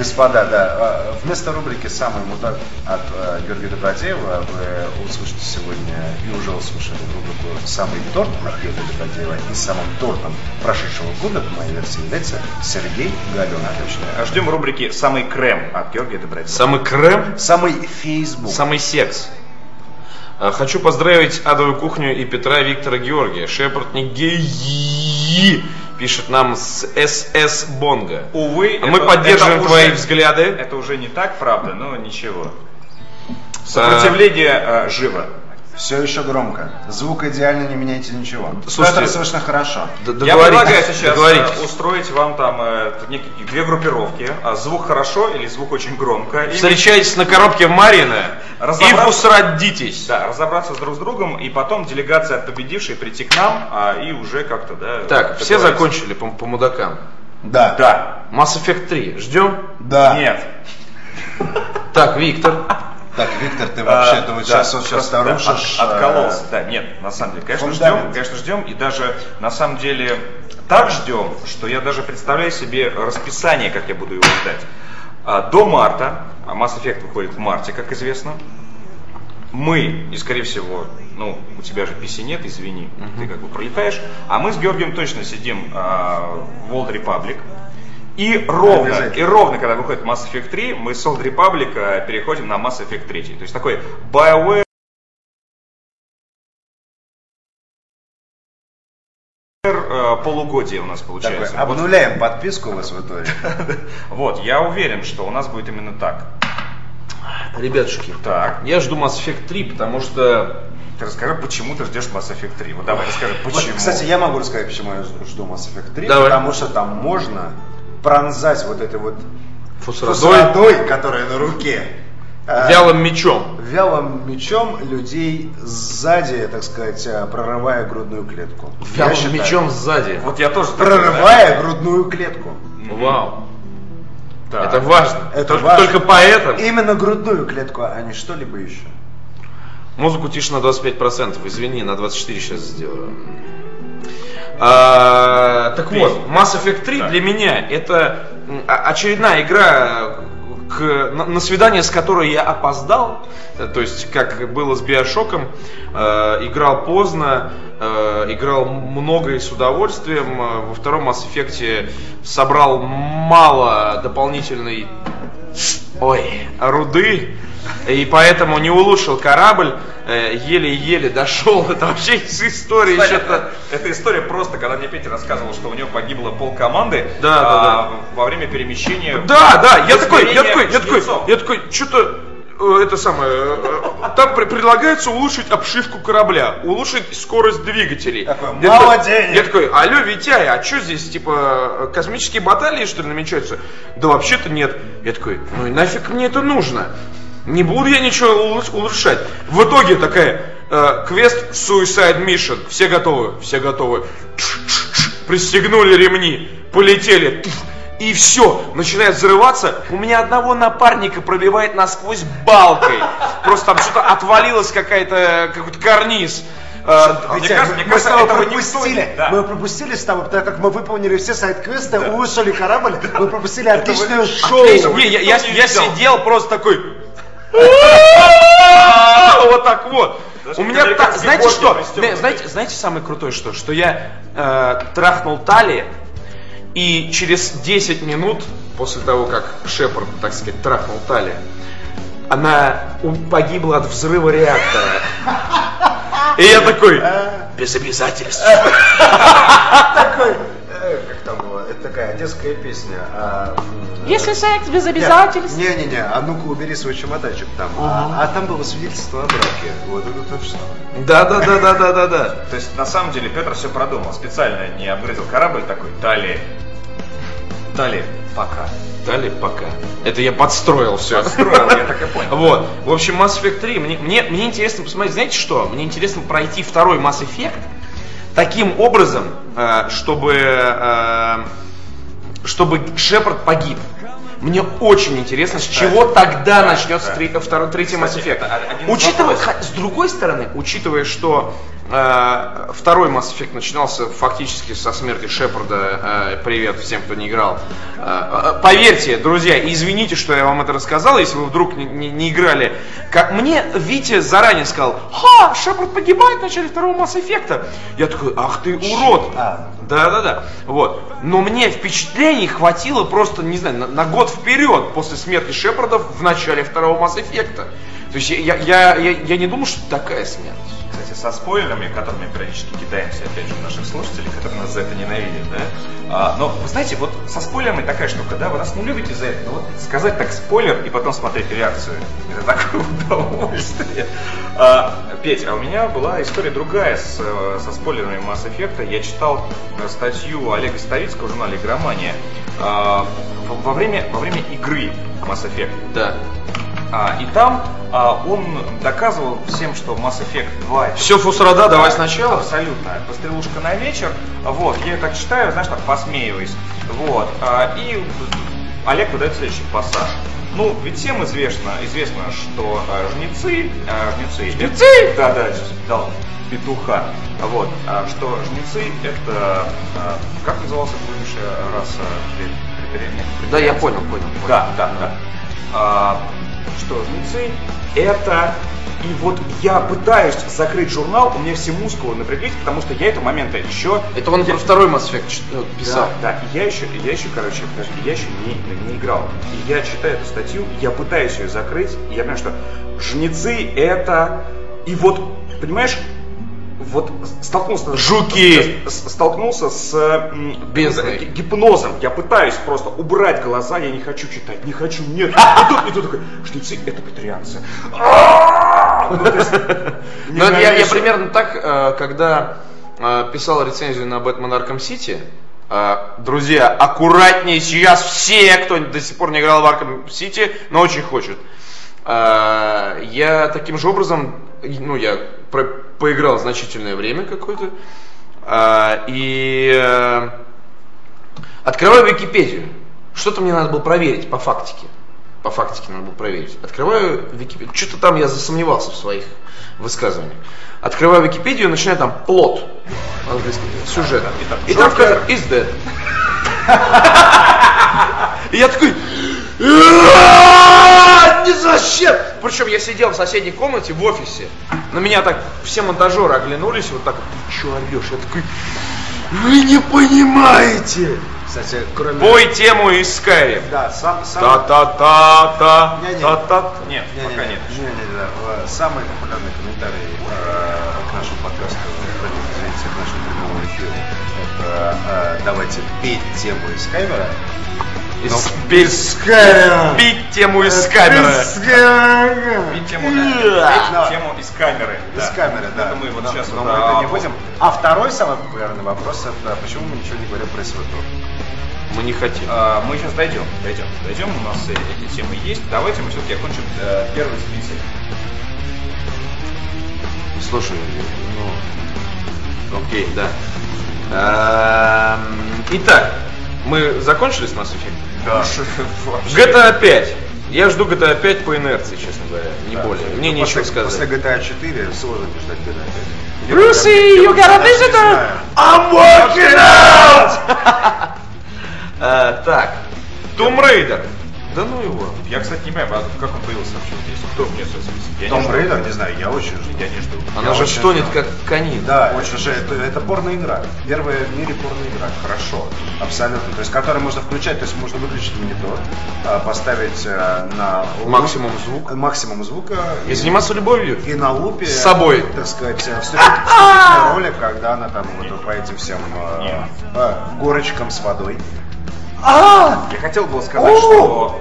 Speaker 3: господа, да, э, вместо рубрики «Самый мудак» от э, Георгия Добродеева вы услышите сегодня и уже услышали рубрику «Самый торт» от Георгия Добродеева и самым тортом прошедшего года, по моей версии, является Сергей Галенкин.
Speaker 2: А Ждем рубрики «Самый крем» от Георгия Добродеева.
Speaker 1: Самый крем,
Speaker 3: Самый Facebook.
Speaker 1: самый секс. А, Хочу поздравить Адовую кухню и Петра Виктора Георгия. Шепард не гей, пишет нам с СС Бонга.
Speaker 2: Увы,
Speaker 1: А мы
Speaker 2: это-
Speaker 1: поддерживаем
Speaker 2: это
Speaker 1: твои
Speaker 2: уже-
Speaker 1: взгляды.
Speaker 2: Это уже не так, правда, но ничего. Сопротивление э, живо.
Speaker 3: Все еще громко. Звук идеально, не меняйте ничего.
Speaker 1: Слушайте,
Speaker 3: это слышно хорошо.
Speaker 2: Я предлагаю сейчас э,
Speaker 1: договоритесь.
Speaker 2: устроить вам там э, некие две группировки. А Звук хорошо или звук очень громко. И-
Speaker 1: Встречайтесь на коробке Марина и
Speaker 2: Разобраться-
Speaker 1: усрадитесь.
Speaker 2: Да, разобраться с друг с другом, и потом делегация от победившей прийти к нам, а, и уже как-то, да...
Speaker 1: Так, все закончили по, по мудакам.
Speaker 3: Да.
Speaker 2: Да.
Speaker 1: Mass Effect 3. Ждем?
Speaker 3: Да.
Speaker 2: Нет.
Speaker 1: Так, Виктор.
Speaker 3: Так, Виктор, ты вообще, ты
Speaker 2: А,
Speaker 3: вот
Speaker 2: да,
Speaker 3: сейчас вот
Speaker 2: просто, да,
Speaker 3: рушишь...
Speaker 2: от-
Speaker 3: э,
Speaker 2: откололся. Да, нет, на самом деле, конечно,
Speaker 3: фундамент.
Speaker 2: ждем, конечно, ждем, и даже, на самом деле, так ждем, что я даже представляю себе расписание, как я буду его ждать. А, До марта, а Mass Effect выходит в марте, как известно, мы, и скорее всего, ну, у тебя же PC нет, извини, ты как бы пролетаешь, а мы с Георгием точно сидим а, в Old Republic, и ровно, и ровно, когда выходит Mass Effect 3, мы с Old Republic а, переходим на Mass Effect 3. То есть такой BioWare э, полугодие у нас
Speaker 3: Такой,
Speaker 2: получается. Вот-
Speaker 3: обнуляем подписку в СВТОРе.
Speaker 2: Вот, я уверен, что у нас будет именно так.
Speaker 1: Ребятушки,
Speaker 2: Так,
Speaker 1: я жду Mass Effect 3, потому что
Speaker 2: ты расскажи, почему ты ждешь Mass Effect 3. Вот давай, расскажи,
Speaker 3: Вот,
Speaker 2: почему.
Speaker 3: кстати, я могу рассказать, почему я жду Mass Effect 3,
Speaker 1: Давай.
Speaker 3: потому что там можно пронзать вот этой вот
Speaker 1: фусрадой.
Speaker 3: фусрадой, которая на руке.
Speaker 1: Вялым мечом.
Speaker 3: Вялым мечом людей сзади, так сказать, э, прорывая грудную клетку. Я
Speaker 1: Вялым
Speaker 3: считаю.
Speaker 1: мечом сзади.
Speaker 2: Вот я тоже...
Speaker 3: Прорывая грудную клетку.
Speaker 1: Вау.
Speaker 2: Да.
Speaker 1: Это важно.
Speaker 3: Это
Speaker 1: только,
Speaker 3: важно.
Speaker 1: только поэтому.
Speaker 3: Именно грудную клетку, а не что-либо еще.
Speaker 1: Музыку тише на 25%. Извини, на 24 сейчас сделаю. А, так вот, Mass Effect 3
Speaker 2: Да.
Speaker 1: для меня это очередная игра, к, на, на свидание с которой я опоздал. Э, То есть, как было с Биошоком, э, играл поздно, э, играл много и с удовольствием. Э, Во втором Mass Effect собрал мало дополнительной ой, руды, и поэтому не улучшил корабль, э, еле-еле дошел. Это вообще из истории
Speaker 2: Кстати,
Speaker 1: что-то.
Speaker 2: эта история просто, когда мне Петя рассказывал, что у него погибло пол команды
Speaker 1: Да, да,
Speaker 2: а, во время перемещения.
Speaker 1: Да, да, я такой, я такой, я такой, я такой, что-то это самое, э, там при- предлагается улучшить обшивку корабля, улучшить скорость двигателей.
Speaker 3: Такой,
Speaker 1: Я
Speaker 3: «Мало
Speaker 1: такой-
Speaker 3: денег».
Speaker 1: Я такой, алло, Витяй, а что здесь, типа, космические баталии, что ли, намечаются? Да вообще-то нет. Я такой, ну и нафиг мне это нужно? Не буду я ничего улуч- улучшать. В итоге такая, э, квест Suicide Mission. Все готовы? Все готовы. Пристегнули ремни, полетели. И все, начинает взрываться. У меня одного напарника пробивает насквозь балкой. Просто там что-то отвалилась какая-то, какой-то карниз.
Speaker 2: Мне
Speaker 3: Витя,
Speaker 2: кажется-
Speaker 3: мы
Speaker 2: кажется,
Speaker 3: с тобой
Speaker 2: никто
Speaker 3: пропустили,
Speaker 2: не- да.
Speaker 3: мы пропустили с тобой, так как мы выполнили все сайт-квесты, улучшили корабль, мы пропустили отличное шоу.
Speaker 1: Отлично. Не, я, я-
Speaker 2: никто
Speaker 1: я сидел просто такой. Вот так вот. У меня так, знаете что? Знаете, знаете самое крутое что? Что я э, трахнул Тали, и через 10 минут после того, как Шепард, так сказать, трахнул Тали, она погибла от взрыва реактора. И я такой, без обязательств.
Speaker 3: Такой, такая детская песня. а,
Speaker 4: Если секс без обязательств.
Speaker 3: Не-не-не, а ну-ка убери свой чемоданчик там. А, а там было свидетельство о браке. Вот это то же самое.
Speaker 1: Да, да, да, да, да, да, да.
Speaker 2: То есть, на самом деле, Петр все продумал. Специально не апгрейдил корабль такой. Далее. Далее. Пока.
Speaker 1: Дали пока. Это я подстроил все.
Speaker 2: Строил, я так и понял.
Speaker 1: Вот. В общем, Mass Effect 3. Мне, мне, мне интересно посмотреть, знаете что? Мне интересно пройти второй Mass Effect таким образом, э, чтобы, э, чтобы Шепард погиб. Мне очень интересно, с чего тогда
Speaker 2: да,
Speaker 1: начнется
Speaker 2: да.
Speaker 1: третий, второй, третий Mass Effect. Учитывая, с другой стороны, учитывая, что э, второй Mass Effect начинался фактически со смерти Шепарда, э, привет всем, кто не играл. Э, э, поверьте, друзья, извините, что я вам это рассказал, если вы вдруг не, не- не играли. Как мне Витя заранее сказал, ха, Шепард погибает в начале второго Mass Effect. Я такой, ах ты урод. Да-да-да. Вот. Но мне впечатлений хватило просто, не знаю, на, на год вперед после смерти Шепарда в начале второго Mass Effect. То есть я, я, я, я не думал, что такая смерть.
Speaker 2: Со спойлерами, которыми периодически кидаемся, опять же, наших слушателей, которые нас за это ненавидят, да? А, но, вы знаете, вот со спойлерами такая штука, да, вы нас не любите за это, но вот сказать так спойлер и потом смотреть реакцию, это такое удовольствие. А, Петь, а у меня была история другая с, э, со спойлерами Mass Effect. Я читал э, статью Олега Ставицкого в журнале «Игромания» а, во время, во время игры Mass Effect.
Speaker 1: Да.
Speaker 2: А, и там а, он доказывал всем, что Mass Effect 2 это
Speaker 1: Все, Фусрада, давай сначала.
Speaker 2: Абсолютно. Пострелушка на вечер. Вот. Я так читаю, знаешь, так посмеиваясь. Вот. А, и Олег выдает следующий пассаж. Ну, ведь всем известно, известно, что а, жнецы, а, жнецы,
Speaker 1: Жнецы?
Speaker 2: да, да, дал петуха. Вот, а, что жнецы это, а, как назывался бывшая раса при-
Speaker 1: Да, я понял, понял. понял.
Speaker 2: да, да, да. А, что жнецы это и вот я пытаюсь закрыть журнал, у меня все мускулы напряглись, потому что я этого момента еще
Speaker 1: Это он
Speaker 2: я-
Speaker 1: про второй Mass Effect э, писал.
Speaker 2: да, да, и я еще, я еще, короче, подожди, я еще не, не играл. И я читаю эту статью, я пытаюсь ее закрыть, и я понимаю, что жнецы это... И вот, понимаешь, вот столкнулся...
Speaker 1: Жуки!
Speaker 2: с- столкнулся с
Speaker 1: Бездной.
Speaker 2: г- гипнозом. Я пытаюсь просто убрать глаза, я не хочу читать, не хочу, нет. И тут, и тут такой, жнецы это патрианцы. Ну,
Speaker 1: я, примерно так, э, когда э, писал рецензию на Бэтмен Арком Сити, э, друзья, аккуратнее сейчас все, кто до сих пор не играл в Арком Сити, но очень хочет. А, я таким же образом, ну, я про- поиграл значительное время какое-то, а, и э, открываю Википедию. Что-то мне надо было проверить по фактике. По фактике надо было проверить. Открываю Википедию. Что-то там я засомневался в своих высказываниях. Открываю Википедию и начинаю там плод. Английский сюжет.
Speaker 2: Итак,
Speaker 1: И там
Speaker 2: Джокер.
Speaker 1: is dead. И я такой, «А, не зачем? Причем я сидел в соседней комнате в офисе. На меня так все монтажеры оглянулись, вот так, ты что орешь? Я такой, вы не понимаете.
Speaker 3: Кстати, кроме...
Speaker 1: Бой тему из Skyrim.
Speaker 3: Да, сам, сам...
Speaker 1: Та-та-та-та, та-та.
Speaker 2: Нет,
Speaker 3: Не,
Speaker 2: пока
Speaker 3: не,
Speaker 2: нет.
Speaker 3: не, не, не, да. Э, Самый популярный комментарий э, к нашему подкасту, извините, к нашему прямому эфиру, это э, давайте петь тему из камеры.
Speaker 1: Из- Без Бить тему из камеры.
Speaker 2: Бить тему,
Speaker 3: Да.
Speaker 2: бить тему из камеры.
Speaker 3: Из камеры, да.
Speaker 2: Это мы вот сейчас
Speaker 3: но мы это не будем. А второй самый популярный вопрос это почему мы ничего не говорим про СВТ?
Speaker 1: Мы не хотим.
Speaker 2: А, Мы сейчас дойдем, дойдем, дойдем, у нас э, эти темы есть. Давайте мы все-таки окончим э, первый список.
Speaker 1: Слушай, ну, окей, да. Эм, Итак, мы закончили с Mass Effect?
Speaker 2: Да.
Speaker 1: GTA 5. Я жду GTA 5 по инерции, честно говоря, не
Speaker 2: Да.
Speaker 1: более. Мне
Speaker 3: Ну,
Speaker 1: нечего
Speaker 3: после,
Speaker 1: сказать.
Speaker 3: После GTA 4 сложно не ждать GTA 5.
Speaker 1: Brucey, you got a visitor? I'm working out! А, Так, Tomb Raider. Да ну его.
Speaker 2: Я, кстати, не понимаю, а как он появился вообще здесь? Кто мне не Tomb
Speaker 3: Raider, не знаю, я очень жду.
Speaker 2: Я не жду.
Speaker 1: Она
Speaker 3: Я
Speaker 1: же стонет, как канин.
Speaker 3: Да, очень же это, это порно-игра. Первая в мире порно-игра.
Speaker 2: Хорошо.
Speaker 3: Абсолютно. То есть, которую можно включать, то есть можно выключить монитор, а, поставить э, на
Speaker 1: Максимум звук.
Speaker 3: максимум звука
Speaker 1: И заниматься любовью.
Speaker 3: и на loop е,
Speaker 1: С собой.
Speaker 3: так сказать, вступить в ролик, когда она там вот по этим всем э, э, горочкам с водой.
Speaker 2: Я хотел бы сказать, что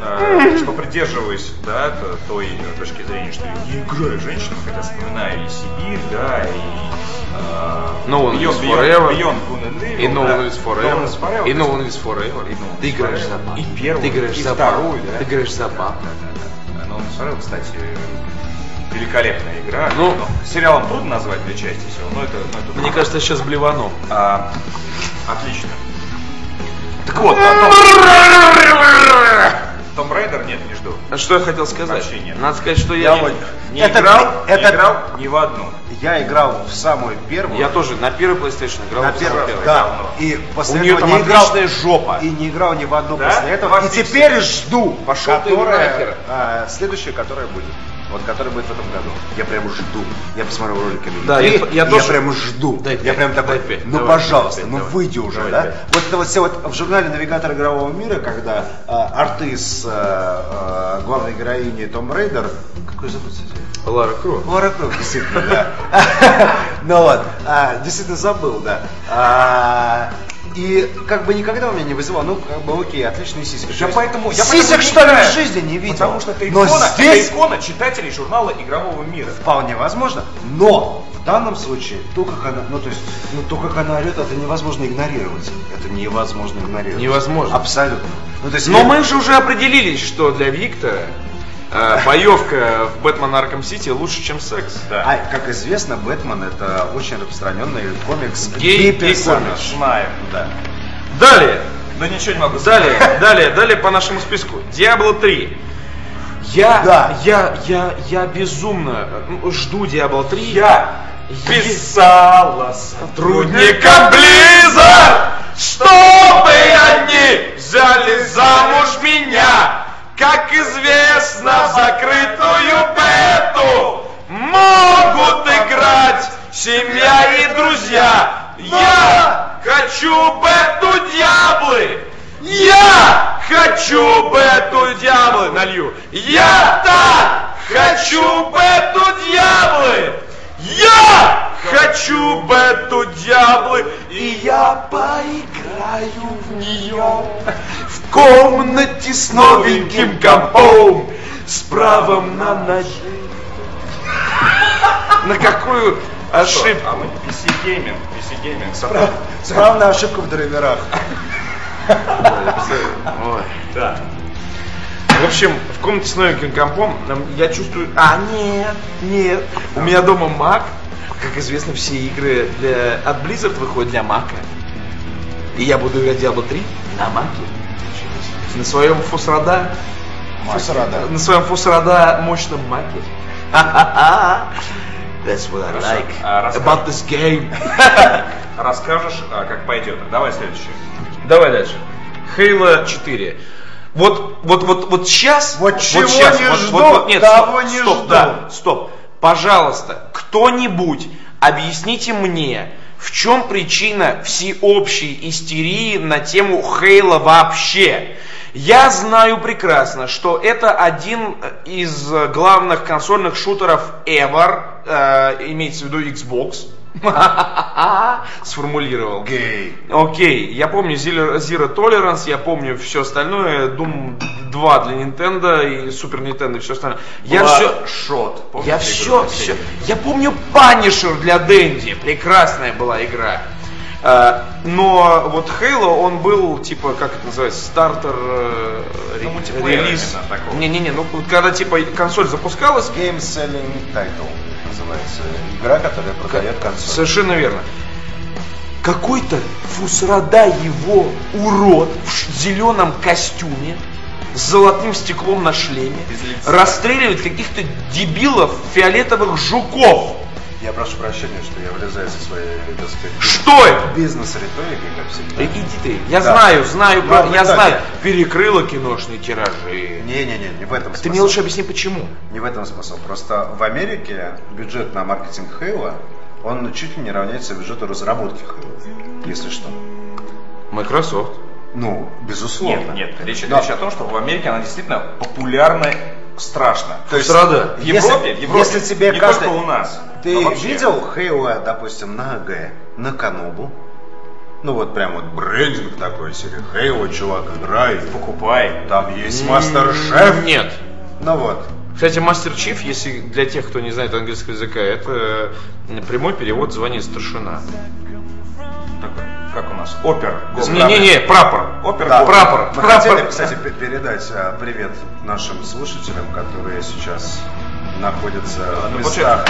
Speaker 2: э, что придерживаюсь, да, той э, точки зрения, что я не играю женщинам, хотя вспоминаю и Сибирь, да, и
Speaker 1: No one
Speaker 2: Beyond-
Speaker 1: lives forever.
Speaker 2: Beyond Good and Evil,
Speaker 1: И No. One Lives Forever. И No One Lives Forever. Ты играешь
Speaker 2: Forever.
Speaker 1: за баб.
Speaker 2: И первую,
Speaker 1: Ты играешь
Speaker 2: и
Speaker 1: за
Speaker 2: вторую,
Speaker 1: баб.
Speaker 2: да.
Speaker 1: Ты играешь за баб.
Speaker 2: No One Lives Forever, кстати, великолепная игра.
Speaker 1: Ну-
Speaker 2: Но сериалом трудно назвать две части всего, но это, но это
Speaker 1: Мне кажется, сейчас блевану.
Speaker 2: А, отлично. Так вот, а, Том Рейдер нет, не жду.
Speaker 1: А Что я хотел сказать?
Speaker 2: Вообще нет.
Speaker 1: Надо сказать, что я,
Speaker 3: Я
Speaker 2: Не
Speaker 3: Это-
Speaker 2: играл, не
Speaker 3: это-
Speaker 2: играл ни в одну.
Speaker 3: Я играл в самую первую.
Speaker 1: я тоже на первый PlayStation играл.
Speaker 3: на
Speaker 1: в
Speaker 3: первую,
Speaker 1: самый первый.
Speaker 3: да. И после
Speaker 1: У нее
Speaker 3: этого не играл,
Speaker 1: жопа.
Speaker 3: и не играл ни в одну
Speaker 2: Да?
Speaker 3: после этого.
Speaker 2: Вас
Speaker 3: И теперь жду,
Speaker 1: Пошел ты
Speaker 3: которая,
Speaker 1: нахер.
Speaker 3: а, следующая, которая будет. Вот которая будет в этом году. Я прям жду. Я посмотрел ролики на
Speaker 1: Да,
Speaker 3: E3,
Speaker 1: я- я тоже-
Speaker 3: прям жду.
Speaker 1: Дай
Speaker 3: я прям такой,
Speaker 1: дай
Speaker 3: ну
Speaker 1: давай,
Speaker 3: пожалуйста,
Speaker 1: пять,
Speaker 3: ну
Speaker 1: давай.
Speaker 3: выйди уже,
Speaker 1: Давай
Speaker 3: да?
Speaker 1: пять.
Speaker 3: Вот это вот все вот в журнале «Навигатор игрового мира», когда а, артист а, а, главной героини Tomb Raider, какой зовут, кстати?
Speaker 1: Лара Крофт.
Speaker 3: Лара Крофт, действительно, да. Ну вот, а, действительно забыл, да. И как бы никогда у меня не вызывал, ну как бы окей, отличные сиськи.
Speaker 2: Я
Speaker 3: То
Speaker 2: поэтому, я
Speaker 3: Сисек
Speaker 2: не
Speaker 3: что ли в жизни не видел.
Speaker 2: Потому что это
Speaker 3: Но
Speaker 2: икона,
Speaker 3: здесь
Speaker 2: это икона читателей журнала игрового мира.
Speaker 3: вполне возможно. Но в данном случае то, как она, ну то есть, ну то, как она орет, это невозможно игнорировать. Это невозможно игнорировать.
Speaker 1: Невозможно.
Speaker 3: Абсолютно. Ну, то есть,
Speaker 1: Но
Speaker 3: я-
Speaker 1: мы же уже определились, что для Виктора боевка в Бэтмен Арком Сити лучше, чем секс.
Speaker 2: Да.
Speaker 3: А, как известно, Бэтмен это очень распространенный комикс
Speaker 1: Гей-
Speaker 3: гей-персонаж.
Speaker 1: гей-комикс.
Speaker 2: Знаю.
Speaker 3: Да.
Speaker 1: Далее,
Speaker 2: Да ничего не могу сказать.
Speaker 1: далее, далее, далее по нашему списку. Диабло 3. Я,
Speaker 3: Да.
Speaker 1: я, я, я безумно э, жду Диабло 3.
Speaker 2: Я писала
Speaker 1: сотрудникам Blizzard, чтобы они взяли замуж меня. Как известно, в закрытую бету могут играть семья и друзья. Я хочу бету Диаблы. Я хочу бету Диаблы. Налью. Я так хочу бету Диаблы. Я хочу бету Диаблы, и я поиграю в нее в комнате с новеньким компом, с правом на ноги. На какую ошибку?
Speaker 2: А мы PC Gaming, PC Gaming. сопро-
Speaker 3: Справа на ошибку в драйверах.
Speaker 1: Ой.
Speaker 2: Да.
Speaker 1: В общем, в комнате с новеньким компом нам- я чувствую... А, нет, нет. У меня дома Mac. Как известно, все игры для... от Blizzard выходят для Mac. И я буду играть Diablo 3 на Mac. На своем Фусрада...
Speaker 3: Фусрада.
Speaker 1: На своем Фусрада мощном Маке. That's what I
Speaker 2: Хорошо.
Speaker 1: like
Speaker 2: А,
Speaker 1: about this game.
Speaker 2: Расскажешь, а, как пойдет. Давай следующий.
Speaker 1: Давай дальше. Halo 4. Вот, вот, вот, вот сейчас...
Speaker 3: Вот чего
Speaker 1: щас,
Speaker 3: не
Speaker 1: вот,
Speaker 3: жду,
Speaker 1: вот, вот, нет,
Speaker 3: того
Speaker 1: стоп,
Speaker 3: не
Speaker 1: стоп,
Speaker 3: жду.
Speaker 1: да, стоп. Пожалуйста, кто-нибудь объясните мне, в чем причина всеобщей истерии на тему Хейла вообще? Я знаю прекрасно, что это один из главных консольных шутеров ever, э, имеется в виду Xbox, сформулировал.
Speaker 3: Гей.
Speaker 1: Окей, я помню Zero, Tolerance, я помню все остальное, Doom 2 для Nintendo и Super Nintendo и все остальное. Я все,
Speaker 2: Шот.
Speaker 1: Я все, все, я помню Punisher для Дэнди, прекрасная была игра. Э, Но вот Halo, он был, типа, как это называется, стартер, э,
Speaker 2: Ну,
Speaker 1: релиз. Не-не-не, ну когда, типа, консоль запускалась,
Speaker 3: Game Selling Title называется. Игра, которая продает консоль.
Speaker 1: Совершенно верно. Какой-то фусрада его урод в зеленом костюме с золотым стеклом на шлеме расстреливает каких-то дебилов фиолетовых жуков.
Speaker 3: Я прошу прощения, что я влезаю со своей, так сказать,
Speaker 1: Что это?
Speaker 3: бизнес-риторикой, как всегда.
Speaker 1: Э, Иди ты. Я
Speaker 3: Да.
Speaker 1: знаю, знаю,
Speaker 3: Ну,
Speaker 1: про-
Speaker 3: в
Speaker 1: я
Speaker 3: итоге-
Speaker 1: знаю. Перекрыла киношные тиражи.
Speaker 3: Не-не-не, не в этом смысл.
Speaker 1: Ты мне лучше объясни, почему.
Speaker 3: Не в этом смысл. Просто в Америке бюджет на маркетинг Хейла, он чуть ли не равняется бюджету разработки Хейла, если что.
Speaker 1: Microsoft.
Speaker 3: Ну, безусловно.
Speaker 2: Нет, нет. Речь,
Speaker 3: Но-
Speaker 2: речь о том, что в Америке она действительно популярна страшно.
Speaker 3: То есть,
Speaker 1: Фусрада.
Speaker 2: В
Speaker 3: если-
Speaker 2: Европе, в Европе
Speaker 3: если тебе
Speaker 2: не
Speaker 3: каждый-
Speaker 2: только у нас.
Speaker 3: Ты
Speaker 2: вообще.
Speaker 3: видел Хейла, допустим, на АГ, на Канобу? Ну вот прям вот брендинг такой себе. Хейла, чувак, играет.
Speaker 2: Покупай.
Speaker 3: Там есть мастер-шеф.
Speaker 1: Нет.
Speaker 3: Ну вот.
Speaker 1: Кстати, Мастер Чиф, если для тех, кто не знает английского языка, это э, прямой перевод звания старшина.
Speaker 2: Как у нас? Опер.
Speaker 1: Не-не-не, прапор.
Speaker 2: Опер.
Speaker 3: Да.
Speaker 1: Прапор.
Speaker 3: Мы
Speaker 1: Прапор.
Speaker 3: хотели, кстати, пе- передать а, привет нашим слушателям, которые сейчас находятся
Speaker 2: Ну,
Speaker 3: в местах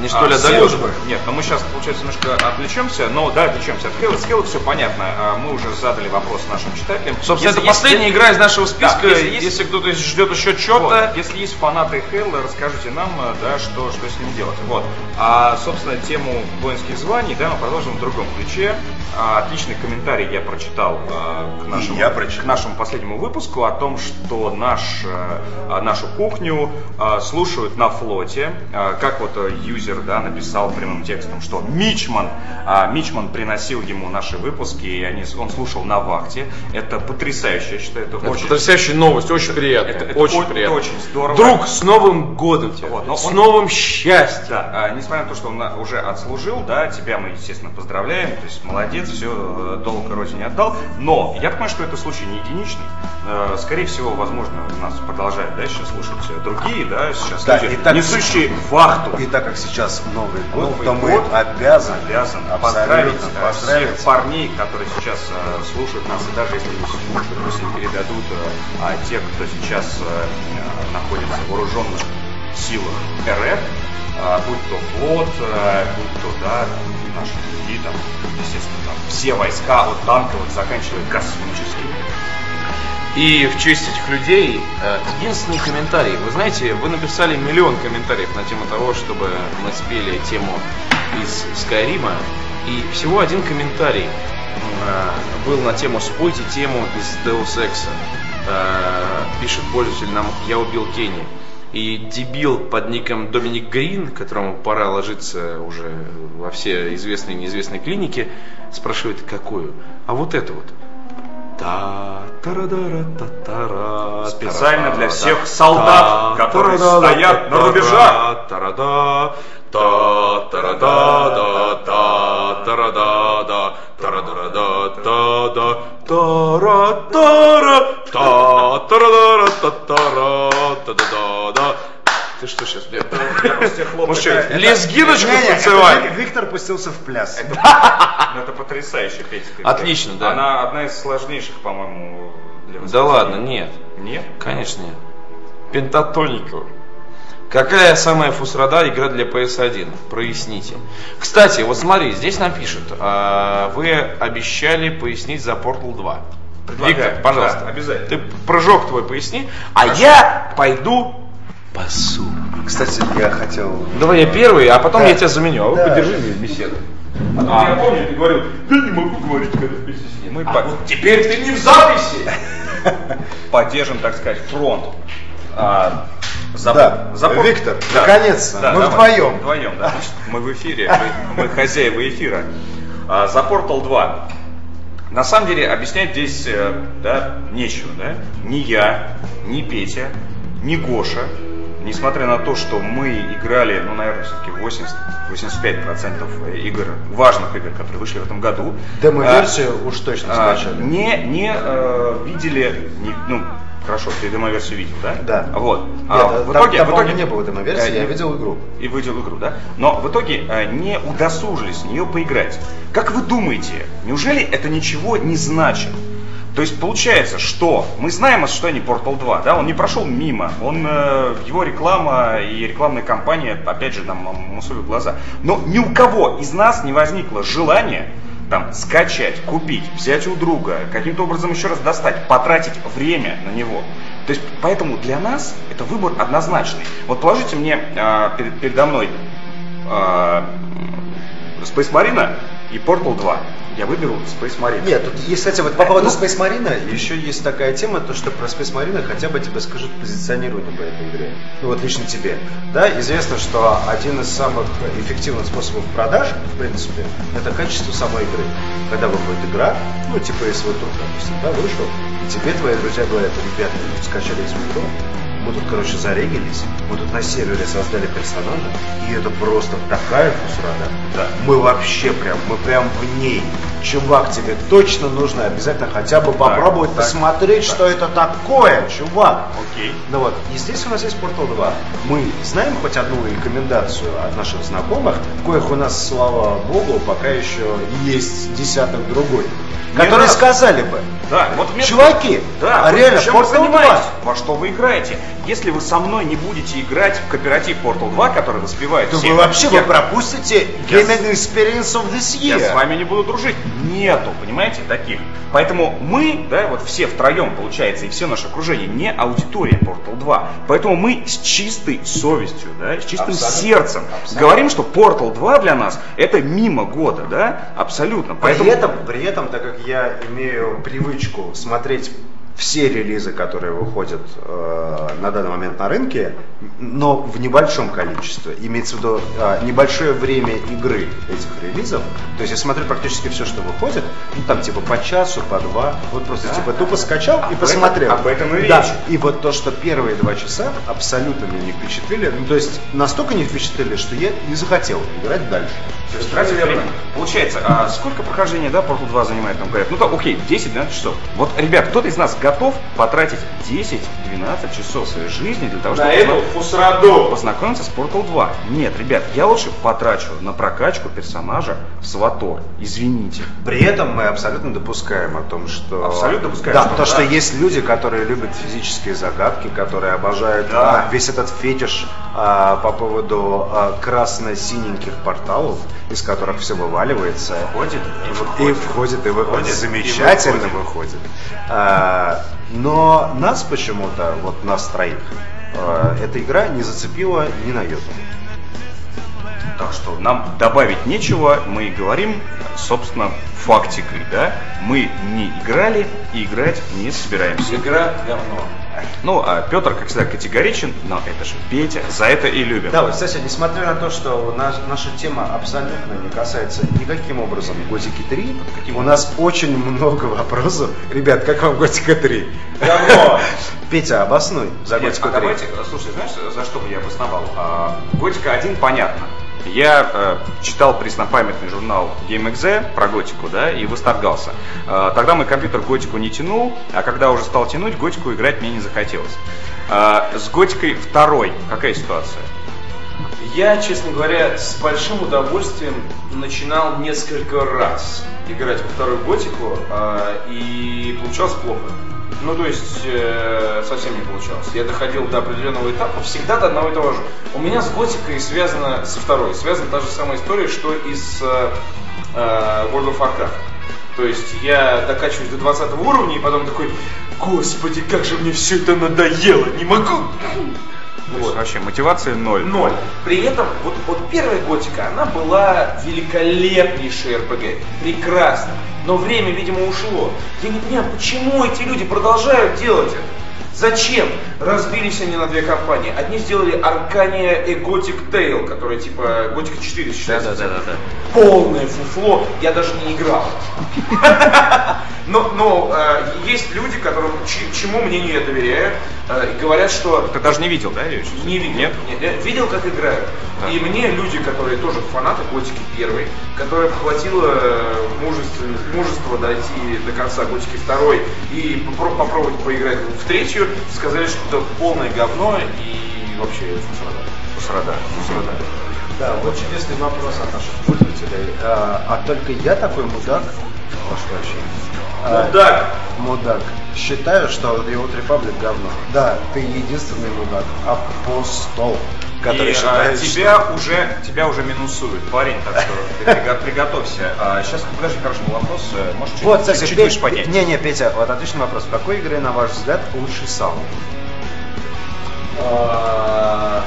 Speaker 1: Не столь
Speaker 2: А,
Speaker 3: службы.
Speaker 2: Нет, но мы сейчас, получается, немножко отвлечемся. Но да, отвлечемся от Хейла. С Хейла все понятно. А, Мы уже задали вопрос нашим читателям.
Speaker 1: Собственно,
Speaker 2: Если
Speaker 1: это
Speaker 2: есть-
Speaker 1: последняя игра из нашего списка.
Speaker 2: Да, если
Speaker 1: если, кто-то ждет еще
Speaker 2: Вот,
Speaker 1: что-то.
Speaker 2: Если есть фанаты Хейла, расскажите нам, э, да, что, что с ним делать. Вот. А, собственно, тему воинских званий, да, мы продолжим в другом ключе. А, отличный комментарий я прочитал э, к, нашему,
Speaker 3: я прочитал.
Speaker 2: к нашему последнему выпуску о том, что наш, э, а, нашу кухню э, слушают на флоте. Э, как вот э, юзер да, написал прямым текстом, что Мичман, а, Мичман приносил ему наши выпуски, и они, он слушал на вахте. Это потрясающе, я считаю, это,
Speaker 1: Это
Speaker 2: очень...
Speaker 1: потрясающая новость, очень приятно.
Speaker 2: Это- это
Speaker 1: очень
Speaker 2: о-
Speaker 1: приятно.
Speaker 2: очень здорово.
Speaker 1: Друг, с Новым годом тебя.
Speaker 2: Вот, но
Speaker 1: с
Speaker 2: он-
Speaker 1: новым счастьем.
Speaker 2: Да, а, несмотря на то, что он на- уже отслужил, да, тебя мы, естественно, поздравляем, то есть молодец, все, долг родине отдал, но я понимаю, что это случай не единичный, Э, скорее всего, возможно, нас продолжают, да, сейчас слушать э, другие, да, сейчас
Speaker 3: Да,
Speaker 2: люди,
Speaker 3: и так-
Speaker 2: несущие вахту.
Speaker 3: И так как сейчас Новый год,
Speaker 2: Новый
Speaker 3: то
Speaker 2: год
Speaker 3: мы обязаны,
Speaker 2: обязан поздравить, э,
Speaker 3: поздравить.
Speaker 2: всех парней, которые сейчас э, слушают нас, и даже если не слушают, пусть им передадут э, а те, кто сейчас э, э, находится в вооруженных силах РФ, а, будь то флот, э, будь то, да, наши другие, там, естественно, там, все войска от танковых заканчивая космическими.
Speaker 1: И в честь этих людей э, единственный комментарий. Вы знаете, вы написали миллион комментариев на тему того, чтобы мы спели тему из Скайрима. И всего один комментарий э, был на тему «Спойте тему из Deus Ex». Э, пишет пользователь нам «Я убил Кенни». И дебил под ником Доминик Грин, которому пора ложиться уже во все известные и неизвестные клиники, спрашивает, какую? А вот это вот. Та тарадара та тара
Speaker 2: Специально для всех солдат, которые стоят на рубежах.
Speaker 1: Тарада, та тарада, да, та тарада, да, тарадара, та, да, тара, тара, та, тарадара, та, тара, та, да, да, да. Ты что сейчас, блядь?
Speaker 2: Я просто тебе хлопаю.
Speaker 1: Может, что?
Speaker 3: Вик- Виктор пустился в пляс.
Speaker 2: Ну, это потрясающая песня.
Speaker 1: Отлично, да.
Speaker 2: Она одна из сложнейших, по-моему, для
Speaker 1: Да ладно, нет.
Speaker 2: Нет?
Speaker 1: Конечно нет. Пентатонику. Какая самая фусрада игра для PS1? Проясните. Кстати, вот смотри, здесь нам пишут, а, вы обещали пояснить за Portal 2.
Speaker 2: Предлагаю.
Speaker 1: Виктор, пожалуйста.
Speaker 2: Да, обязательно.
Speaker 1: Ты прыжок твой поясни, а я пойду пасу.
Speaker 3: Кстати, я хотел...
Speaker 1: Давай я первый, а потом
Speaker 3: Да.
Speaker 1: я тебя заменю, а вы
Speaker 3: Да.
Speaker 1: подержи мне беседу. А
Speaker 2: А.
Speaker 1: я помню, ты говорил, да не могу говорить, когда вместе с ним.
Speaker 2: Мы
Speaker 1: а
Speaker 2: по-
Speaker 1: вот теперь ты не в записи.
Speaker 2: Поддержим, так сказать, фронт. А, за,
Speaker 3: Да,
Speaker 2: за пор-
Speaker 3: Виктор, наконец-то, мы
Speaker 2: давай.
Speaker 3: вдвоем.
Speaker 2: Вдвоем, да. Мы в эфире, мы, мы хозяева эфира. А, за Portal 2. На самом деле объяснять здесь э, да, нечего. Да? Ни я, ни Петя, ни Гоша, несмотря на то, что мы играли, ну, наверное, все-таки 80-85% игр, важных игр, которые вышли в этом году,
Speaker 3: Демо-версию уж точно
Speaker 2: а,
Speaker 3: скачали.
Speaker 2: не, не э, видели, не- ну, хорошо, ты демо-версию видел, да?
Speaker 3: Да.
Speaker 2: Вот.
Speaker 3: Нет,
Speaker 2: А,
Speaker 3: там-
Speaker 2: в итоге,
Speaker 3: там,
Speaker 2: в итоге
Speaker 3: не было демо-версии,
Speaker 2: э,
Speaker 3: я видел игру.
Speaker 2: И видел игру, да? Но в итоге э, не удосужились в нее поиграть. Как вы думаете, неужели это ничего не значит? То есть получается, что мы знаем о существовании Portal 2, да, он не прошел мимо, он, э, его реклама и рекламная кампания, опять же, нам мусолят глаза. Но ни у кого из нас не возникло желания там скачать, купить, взять у друга, каким-то образом еще раз достать, потратить время на него. То есть, поэтому для нас это выбор однозначный. Вот положите мне э, перед- передо мной э, Space Marine и Portal 2. Я выберу Space Marine.
Speaker 3: Нет, тут есть, кстати, вот по поводу
Speaker 2: Ну-
Speaker 3: Space Marine еще есть такая тема, то что про Space Marine хотя бы тебе скажут позиционирование по этой игре. Ну вот лично тебе. Да, известно, что один из самых эффективных способов продаж, в принципе, это качество самой игры. Когда выходит игра, ну типа SW Tour, допустим, да, вышел, и тебе твои друзья говорят, ребята, тут скачали SW Tour, мы тут, короче, зарегились, мы тут на сервере создали персонажа, и это просто такая фусрада.
Speaker 2: Да.
Speaker 3: Мы вообще прям, мы прям в ней. Чувак, тебе точно нужно обязательно хотя бы попробовать
Speaker 2: так,
Speaker 3: посмотреть,
Speaker 2: так.
Speaker 3: что это такое, чувак.
Speaker 2: Окей.
Speaker 3: Ну вот, и здесь у нас есть Portal 2. Мы знаем хоть одну рекомендацию от наших знакомых, коих у нас, слава богу, пока еще есть десяток другой, которые сказали бы,
Speaker 2: Да, вот мне-
Speaker 3: чуваки,
Speaker 2: Да,
Speaker 3: а реально, Portal 2.
Speaker 2: занимаетесь? Во что вы играете? Если вы со мной не будете играть в кооператив Portal 2, который воспевает
Speaker 3: то вы вообще
Speaker 2: я,
Speaker 3: вы пропустите
Speaker 2: Я
Speaker 3: Gaming Experience of this
Speaker 2: я
Speaker 3: year.
Speaker 2: с вами не буду дружить. Нету, понимаете, таких. Поэтому мы, да, вот все втроем, получается, и все наше окружение, не аудитория Portal 2. Поэтому мы с чистой совестью, да, с чистым
Speaker 3: Абсолютно.
Speaker 2: сердцем
Speaker 3: Абсолютно.
Speaker 2: говорим, что Portal 2 для нас это мимо года, да, абсолютно.
Speaker 3: При этом, при этом, так как я имею привычку смотреть все релизы, которые выходят э, на данный момент на рынке, но в небольшом количестве, имеется в виду э, небольшое время игры этих релизов, то есть я смотрю практически все, что выходит, ну там типа по часу, по два, вот просто типа тупо скачал и
Speaker 2: Об
Speaker 3: посмотрел.
Speaker 2: этом- об этом и
Speaker 3: Да,
Speaker 2: речь.
Speaker 3: и вот то, что первые два часа абсолютно меня не впечатлили, ну то есть настолько не впечатлили, что я не захотел играть дальше.
Speaker 2: То есть тратили время. Получается, а сколько прохождения, да, Portal 2 занимает, нам говорят? Ну так, окей, 10-12 часов. Вот, ребят, кто-то из нас готов потратить 10-12 часов своей жизни для того,
Speaker 1: На
Speaker 2: чтобы
Speaker 1: эту фусраду.
Speaker 2: познакомиться с Portal 2? Нет, ребят, я лучше потрачу на прокачку персонажа в Сватор. Извините.
Speaker 3: При этом мы абсолютно допускаем о том, что...
Speaker 2: Абсолютно допускаем,
Speaker 3: Да,
Speaker 2: что
Speaker 3: то, что есть люди, которые любят физические загадки, которые обожают
Speaker 2: Да.
Speaker 3: а, весь этот фетиш а, по поводу а, красно-синеньких порталов, из которых все вываливается.
Speaker 2: Входит и
Speaker 3: И
Speaker 2: выходит.
Speaker 3: входит, и выходит.
Speaker 2: Входит и
Speaker 3: Замечательно
Speaker 2: выходит.
Speaker 3: выходит. А, но нас почему-то, вот нас троих, а, эта игра не зацепила ни на йоту.
Speaker 2: Так что нам добавить нечего, мы говорим, собственно, фактикой, да? Мы не играли и играть не собираемся.
Speaker 1: Игра говно.
Speaker 2: Ну, а Петр, как всегда, категоричен, но это же Петя, за это и любим.
Speaker 3: Да, вот, кстати, несмотря на то, что наш- наша тема абсолютно не касается никаким образом Готики 3, у нас очень много вопросов. Ребят, как вам Готика 3?
Speaker 1: Говно.
Speaker 3: Петя, обоснуй за
Speaker 2: Нет,
Speaker 3: Готику
Speaker 2: а
Speaker 3: 3.
Speaker 2: давайте, слушай, знаешь, за что бы я обосновал? А, Готика 1 понятно. Я э, читал преснопамятный журнал GameXZ про Готику, да, и восторгался. Э, тогда мой компьютер Готику не тянул, а когда уже стал тянуть, Готику играть мне не захотелось. Э, с Готикой второй какая ситуация?
Speaker 1: Я, честно говоря, с большим удовольствием начинал несколько раз играть во вторую готику, э, и получалось плохо. Ну, то есть, э, совсем не получалось. Я доходил до определенного этапа, всегда до одного и того же. У меня с готикой связано, со второй, связана та же самая история, что и с э, э World of Warcraft. То есть я докачиваюсь до 20 уровня и потом такой, господи, как же мне все это надоело, не могу.
Speaker 2: Вот. вообще мотивация ноль.
Speaker 1: Ноль. При этом вот, вот первая готика, она была великолепнейшей РПГ. Прекрасно. Но время, видимо, ушло. Я не понимаю, почему эти люди продолжают делать это? Зачем? Разбились они на две компании. Одни сделали Аркания и Gothic Tale, которая типа Gothic 4 считается.
Speaker 2: Да, да, да, да, да.
Speaker 1: Полное фуфло. Я даже не играл. Но, но э, есть люди, которым чему мнению я доверяю, э, и говорят, что...
Speaker 2: Ты даже не видел, да,
Speaker 1: ее Не видел. Нет? Нет я видел, как играют. Да. И мне люди, которые тоже фанаты Готики первой, которым хватило э, мужества, мужества дойти до конца Готики второй и попробовать поиграть в третью, сказали, что это полное говно и вообще фусрада.
Speaker 2: Фусрада.
Speaker 3: Да, вот чудесный вопрос от наших пользователей. А, а только я такой мудак, прошу прощения,
Speaker 1: Мудак.
Speaker 3: Мудак. Считаю, что его Republic говно. Да, ты единственный мудак. Апостол.
Speaker 2: Который и, а, считает, а, тебя что... уже тебя уже минусуют, парень, так что ты приготовься. А, сейчас, подожди, хороший вопрос. Можешь
Speaker 3: вот, чуть, кстати, чуть выше поднять? Не, не, Петя, вот отличный вопрос. В какой игре, на ваш взгляд, лучший саунд?
Speaker 1: А,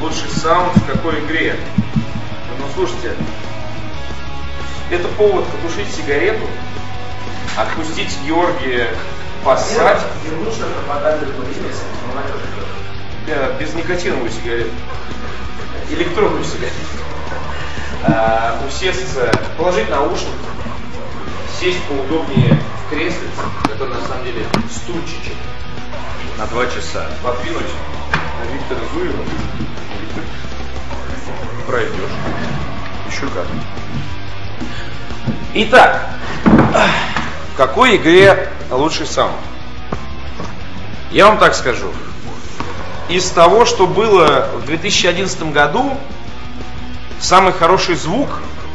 Speaker 1: лучший саунд в какой игре? Ну, слушайте, это повод потушить сигарету, отпустить Георгия поссать. Да, без никотиновую сигарету. Электронную сигарету. А, усесться, положить наушники, сесть поудобнее в кресле, который на самом деле стульчичек.
Speaker 2: На два часа.
Speaker 1: Подвинуть Виктора Зуева. Виктор, пройдешь. Еще как. Итак, в какой игре лучший саунд? Я вам так скажу. Из того, что было в 2011 году, самый хороший звук,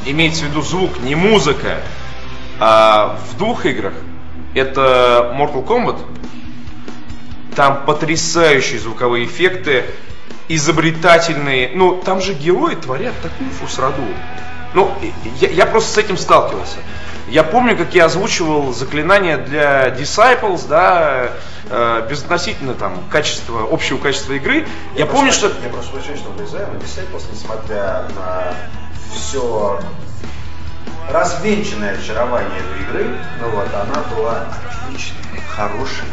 Speaker 1: имеется в виду звук, не музыка, а в двух играх, это Mortal Kombat. Там потрясающие звуковые эффекты, изобретательные. Ну, там же герои творят такую фусраду. Ну, я, я просто с этим сталкивался. Я помню, как я озвучивал заклинания для Disciples, да, э, безотносительно там качества, общего качества игры. Я, я помню, что...
Speaker 3: Я прошу прощения, что влезаю, но Disciples, несмотря на все развенчанное очарование этой игры, ну вот, она была отличной, хорошей,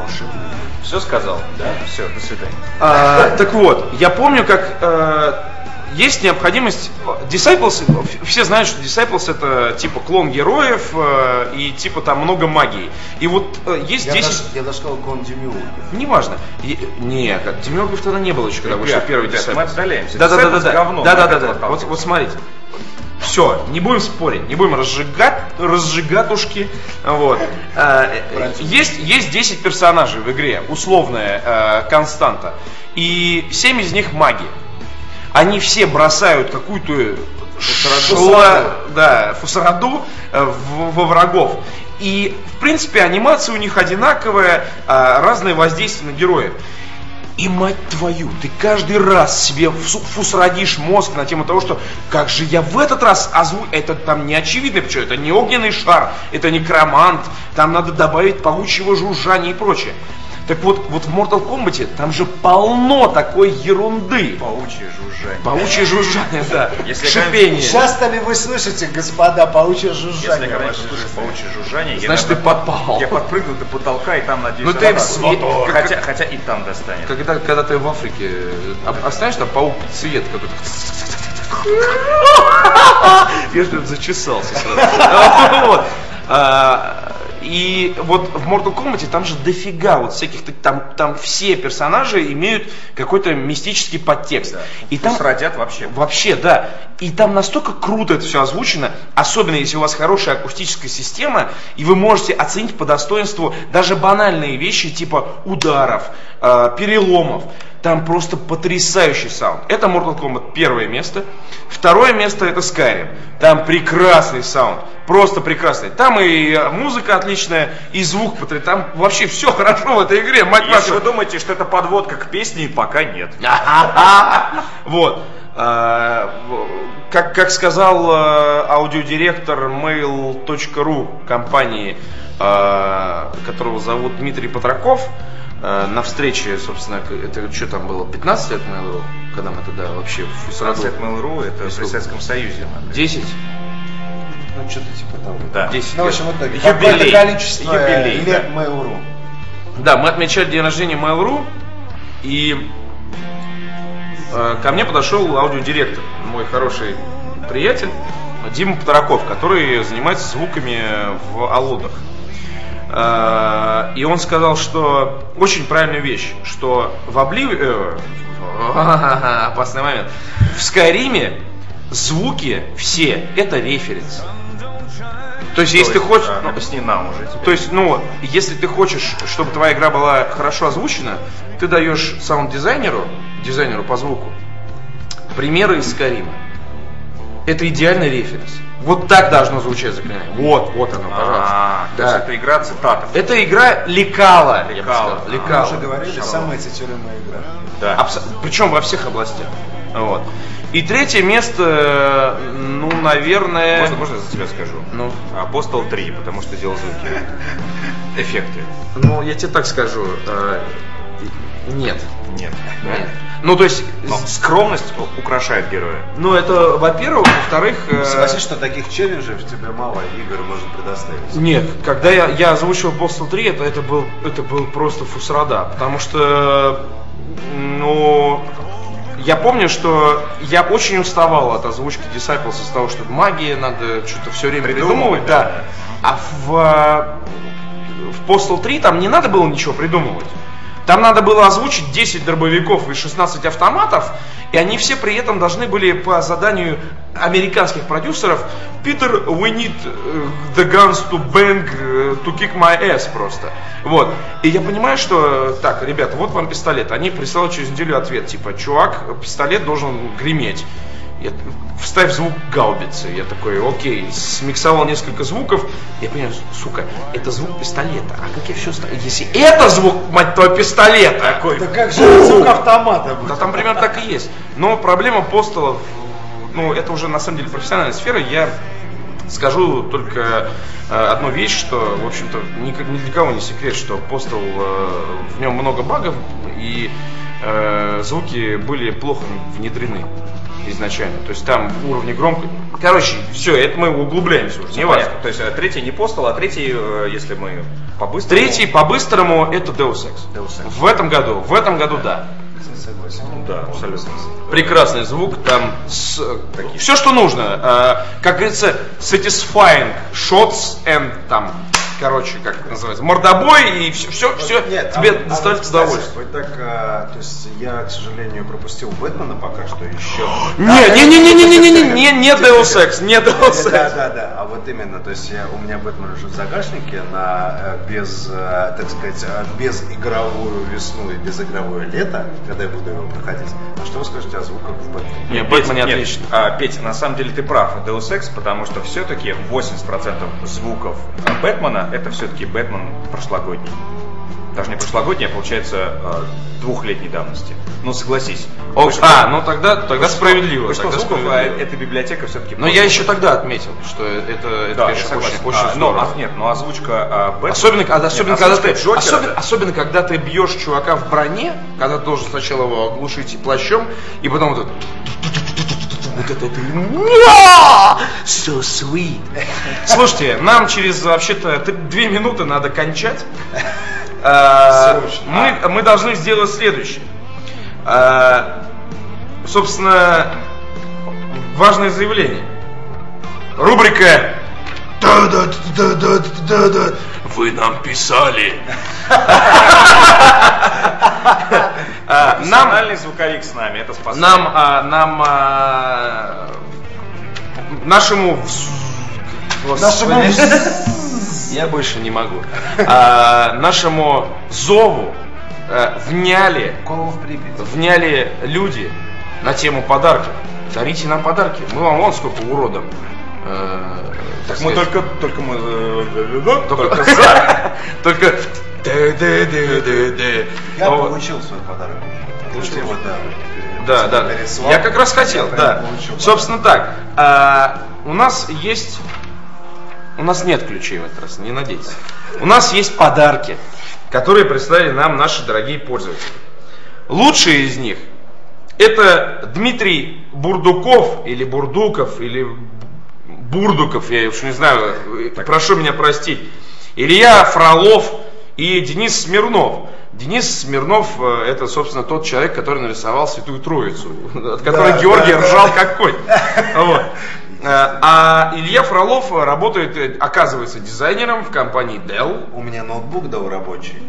Speaker 3: волшебной.
Speaker 2: Все сказал? Да. Все, до свидания.
Speaker 1: А, так вот, я помню, как э, есть необходимость... Disciples, все знают, что Disciples это типа клон героев э, и типа там много магии. И вот э, есть
Speaker 3: я
Speaker 1: 10...
Speaker 3: Даже, я даже сказал клон Демиургов.
Speaker 1: Неважно. И, нет, Демиургов тогда не было еще, когда вышел первый Disciples.
Speaker 2: Мы отдаляемся.
Speaker 1: Да, да, да, да, да. Да, да, да, да. Вот, вот смотрите. Все, не будем спорить, не будем разжигать, разжигатушки. Вот. Э, есть, есть 10 персонажей в игре, условная э, константа. И 7 из них маги они все бросают какую-то шла, да, фусараду э, во врагов. И, в принципе, анимация у них одинаковая, а, разные воздействия на героев. И, мать твою, ты каждый раз себе фусрадишь мозг на тему того, что как же я в этот раз озву... Это там не очевидно, почему это не огненный шар, это не кромант, там надо добавить паучьего жужжания и прочее. Так вот, вот в Mortal Kombat там же полно такой ерунды.
Speaker 2: Паучье жужжание.
Speaker 1: Паучье жужжание, да. Если Шипение.
Speaker 3: Часто ли вы слышите, господа, паучье жужжание?
Speaker 2: Если когда слышишь паучье жужжание,
Speaker 1: значит ты подпал.
Speaker 2: Я подпрыгну до потолка и там надеюсь.
Speaker 1: Ну ты
Speaker 2: хотя, хотя и там достанет.
Speaker 1: Когда, когда ты в Африке останешь там паук цвет какой-то. Я что зачесался сразу. Вот. И вот в Mortal Kombat там же дофига вот всяких, там, там все персонажи имеют какой-то мистический подтекст.
Speaker 2: Да.
Speaker 1: И
Speaker 2: То
Speaker 1: там
Speaker 2: родят вообще.
Speaker 1: Вообще, да. И там настолько круто это все озвучено, особенно если у вас хорошая акустическая система, и вы можете оценить по достоинству даже банальные вещи типа ударов, э, переломов. Там просто потрясающий саунд. Это Mortal Kombat первое место. Второе место это Skyrim. Там прекрасный саунд. Просто прекрасный. Там и музыка отличная, и звук. Там вообще все хорошо в этой игре. Мать
Speaker 2: Если
Speaker 1: вашу.
Speaker 2: вы думаете, что это подводка к песне, пока нет.
Speaker 1: Вот. В- Как, как сказал э, аудиодиректор mail.ru компании, э, которого зовут Дмитрий Патраков, э, на встрече, собственно, это что там было, 15 лет Mail.ru, когда мы тогда вообще в Фусраду?
Speaker 2: Sunset Mail.ru это при Советском Союзе.
Speaker 1: 10?
Speaker 3: Ну, что-то типа того.
Speaker 2: Да.
Speaker 1: 10
Speaker 3: Ну, в
Speaker 1: лет.
Speaker 3: общем, в итоге
Speaker 2: Юбилей.
Speaker 3: какое-то количество
Speaker 2: Юбилей,
Speaker 3: лет
Speaker 2: да.
Speaker 3: Mail.ru.
Speaker 1: Да, мы отмечали день рождения Mail.ru, и э, ко мне подошел аудиодиректор, мой хороший приятель, Дима Патраков, который занимается звуками в Алодах. Э, И он сказал, что очень правильную вещь, что в Обливе... э, Опасный момент. В Скайриме звуки все это референс. То есть, если ты хочешь...
Speaker 2: А,
Speaker 1: ну,
Speaker 2: Объясни нам уже теперь.
Speaker 1: то есть, ну, если ты хочешь, чтобы твоя игра была хорошо озвучена, ты даешь саунд-дизайнеру, дизайнеру по звуку, примеры из Скарима. Это идеальный референс. Вот так должно звучать заклинание. Вот, вот оно, пожалуйста.
Speaker 2: А, то есть
Speaker 1: Да.
Speaker 2: это игра цитатов.
Speaker 1: Это игра лекала, я
Speaker 2: Лекала.
Speaker 1: сказал.
Speaker 2: А,
Speaker 3: Мы
Speaker 1: Лекала.
Speaker 3: уже говорили, самая цитируемая игра.
Speaker 2: Да.
Speaker 1: Причем во всех областях. Вот. И третье место, ну, наверное...
Speaker 2: Можно, можно я за тебя скажу?
Speaker 1: Ну.
Speaker 2: Апостол 3, потому что делал звуки. Эффекты.
Speaker 1: Ну, я тебе так скажу. э, нет.
Speaker 2: Нет.
Speaker 1: Нет. Ну, то есть,
Speaker 2: Но скромность украшает героя.
Speaker 1: Ну, это, во-первых, во-вторых... э,
Speaker 3: Согласись, что таких челленджей тебе мало игр можно предоставить.
Speaker 1: Нет, когда я, я озвучил Postal 3, это, это, был, это был просто фусрада, потому что, ну, я помню, что я очень уставал от озвучки Disciples из того, что магия, надо что-то все время
Speaker 2: Придумывать,
Speaker 1: придумывать, да. А в, в Postal 3 там не надо было ничего придумывать. Там надо было озвучить 10 дробовиков и 16 автоматов, и они все при этом должны были по заданию американских продюсеров Питер, we need э, the guns to bang, э, to kick my ass просто. Вот. И я понимаю, что, так, ребята, вот вам пистолет. Они присылают через неделю ответ, типа, чувак, пистолет должен греметь. Я, вставь звук гаубицы. Я такой, окей, смиксовал несколько звуков. Я понимаю, сука, это звук пистолета. А как я все ставлю? Если это звук, мать твоего, пистолета.
Speaker 2: Такой.
Speaker 3: Да как же звук автомата
Speaker 1: Да там примерно так и есть. Но проблема постолов, ну, это уже на самом деле профессиональная сфера. Я скажу только э, одну вещь, что, в общем-то, ни, ни для кого не секрет, что постол, э, в нем много багов, и э, звуки были плохо внедрены изначально. То есть там уровни громкости. Короче, все, это мы углубляемся уже. Не важно.
Speaker 2: То есть э, третий не постол, а третий, э, если мы по-быстрому...
Speaker 1: Третий по-быстрому это Deus Ex.
Speaker 2: Deus Ex.
Speaker 1: В этом году, в этом году да.
Speaker 3: Согласен.
Speaker 2: Ну да, абсолютно.
Speaker 1: Прекрасный звук, там все, что нужно. Э, как говорится, satisfying shots and там, короче, как это называется, мордобой и все, все, все
Speaker 3: Нет,
Speaker 1: тебе
Speaker 3: а- а вот, кстати,
Speaker 1: удовольствие.
Speaker 3: Вот так, а, то есть я, к сожалению, пропустил Бэтмена пока что еще.
Speaker 1: Не, не, не, не, не, не, не, не, не, не Deus Ex, не Deus
Speaker 3: Да,
Speaker 1: Ex.
Speaker 3: да, да. А вот именно, то есть я, у меня Бэтмен лежит в загашнике на э, без, э, так сказать, э, без игровую весну и без игровое лето, когда я буду его проходить. А что вы скажете о звуках в Бэтмене?
Speaker 1: Не,
Speaker 2: Петь,
Speaker 1: Бэтмен
Speaker 2: нет,
Speaker 1: отлично.
Speaker 2: а, Петь, на самом деле ты прав, Deus Ex, потому что все-таки 80% звуков а, Бэтмена это все-таки Бэтмен прошлогодний. Даже не прошлогодний, а получается э, двухлетней давности. Ну согласись.
Speaker 1: О,
Speaker 2: Вышел-
Speaker 1: а, ну тогда, тогда справедливо.
Speaker 2: вышел
Speaker 1: тогда
Speaker 2: звуков, а
Speaker 1: справедливо.
Speaker 2: эта библиотека все-таки.
Speaker 1: Но я еще тогда отметил, что это, это
Speaker 2: да,
Speaker 1: конечно, очень, очень
Speaker 2: А, но,
Speaker 1: здорово.
Speaker 2: а, нет, но озвучка а, Бэтмена...
Speaker 1: Особенно,
Speaker 2: Нет,
Speaker 1: особенно, когда ты,
Speaker 2: Джокера,
Speaker 1: особенно,
Speaker 2: да.
Speaker 1: особенно, когда ты бьешь чувака в броне, когда ты должен сначала его оглушить плащом, и потом вот это... Вот это, «Ня! So sweet. Слушайте, нам через вообще-то две минуты надо кончать.
Speaker 3: Срочно.
Speaker 1: Мы, мы должны сделать следующее. А, Собственно, важное заявление. Рубрика да да да да да да Вы нам писали.
Speaker 2: Профессиональный звуковик с нами, это спасает.
Speaker 1: Нам, нам, нашему Нашему... Я больше не могу. Нашему зову вняли, вняли люди на тему подарков. Дарите нам подарки. Мы вам вон сколько уродов э, так
Speaker 2: Мы только, только мы... э,
Speaker 1: только за. Только.
Speaker 3: Я
Speaker 1: Вот.
Speaker 3: получил свой подарок.
Speaker 1: Получил?
Speaker 3: Вот, да.
Speaker 1: Да, да. Я как раз хотел, да. Собственно так. а, у нас есть. У нас нет ключей в этот раз, не надейтесь. У нас есть подарки, которые прислали нам наши дорогие пользователи. Лучшие из них это Дмитрий Бурдуков или Бурдуков или Бурдуков, я уж не знаю, прошу меня простить. Илья Фролов и Денис Смирнов. Денис Смирнов э, это, собственно, тот человек, который нарисовал Святую Троицу, от которой
Speaker 3: Да,
Speaker 1: Георгий
Speaker 3: да, да.
Speaker 1: ржал как конь. Вот. Э, А Илья Фролов работает, э, оказывается, дизайнером в компании Dell.
Speaker 3: У меня ноутбук дал рабочий.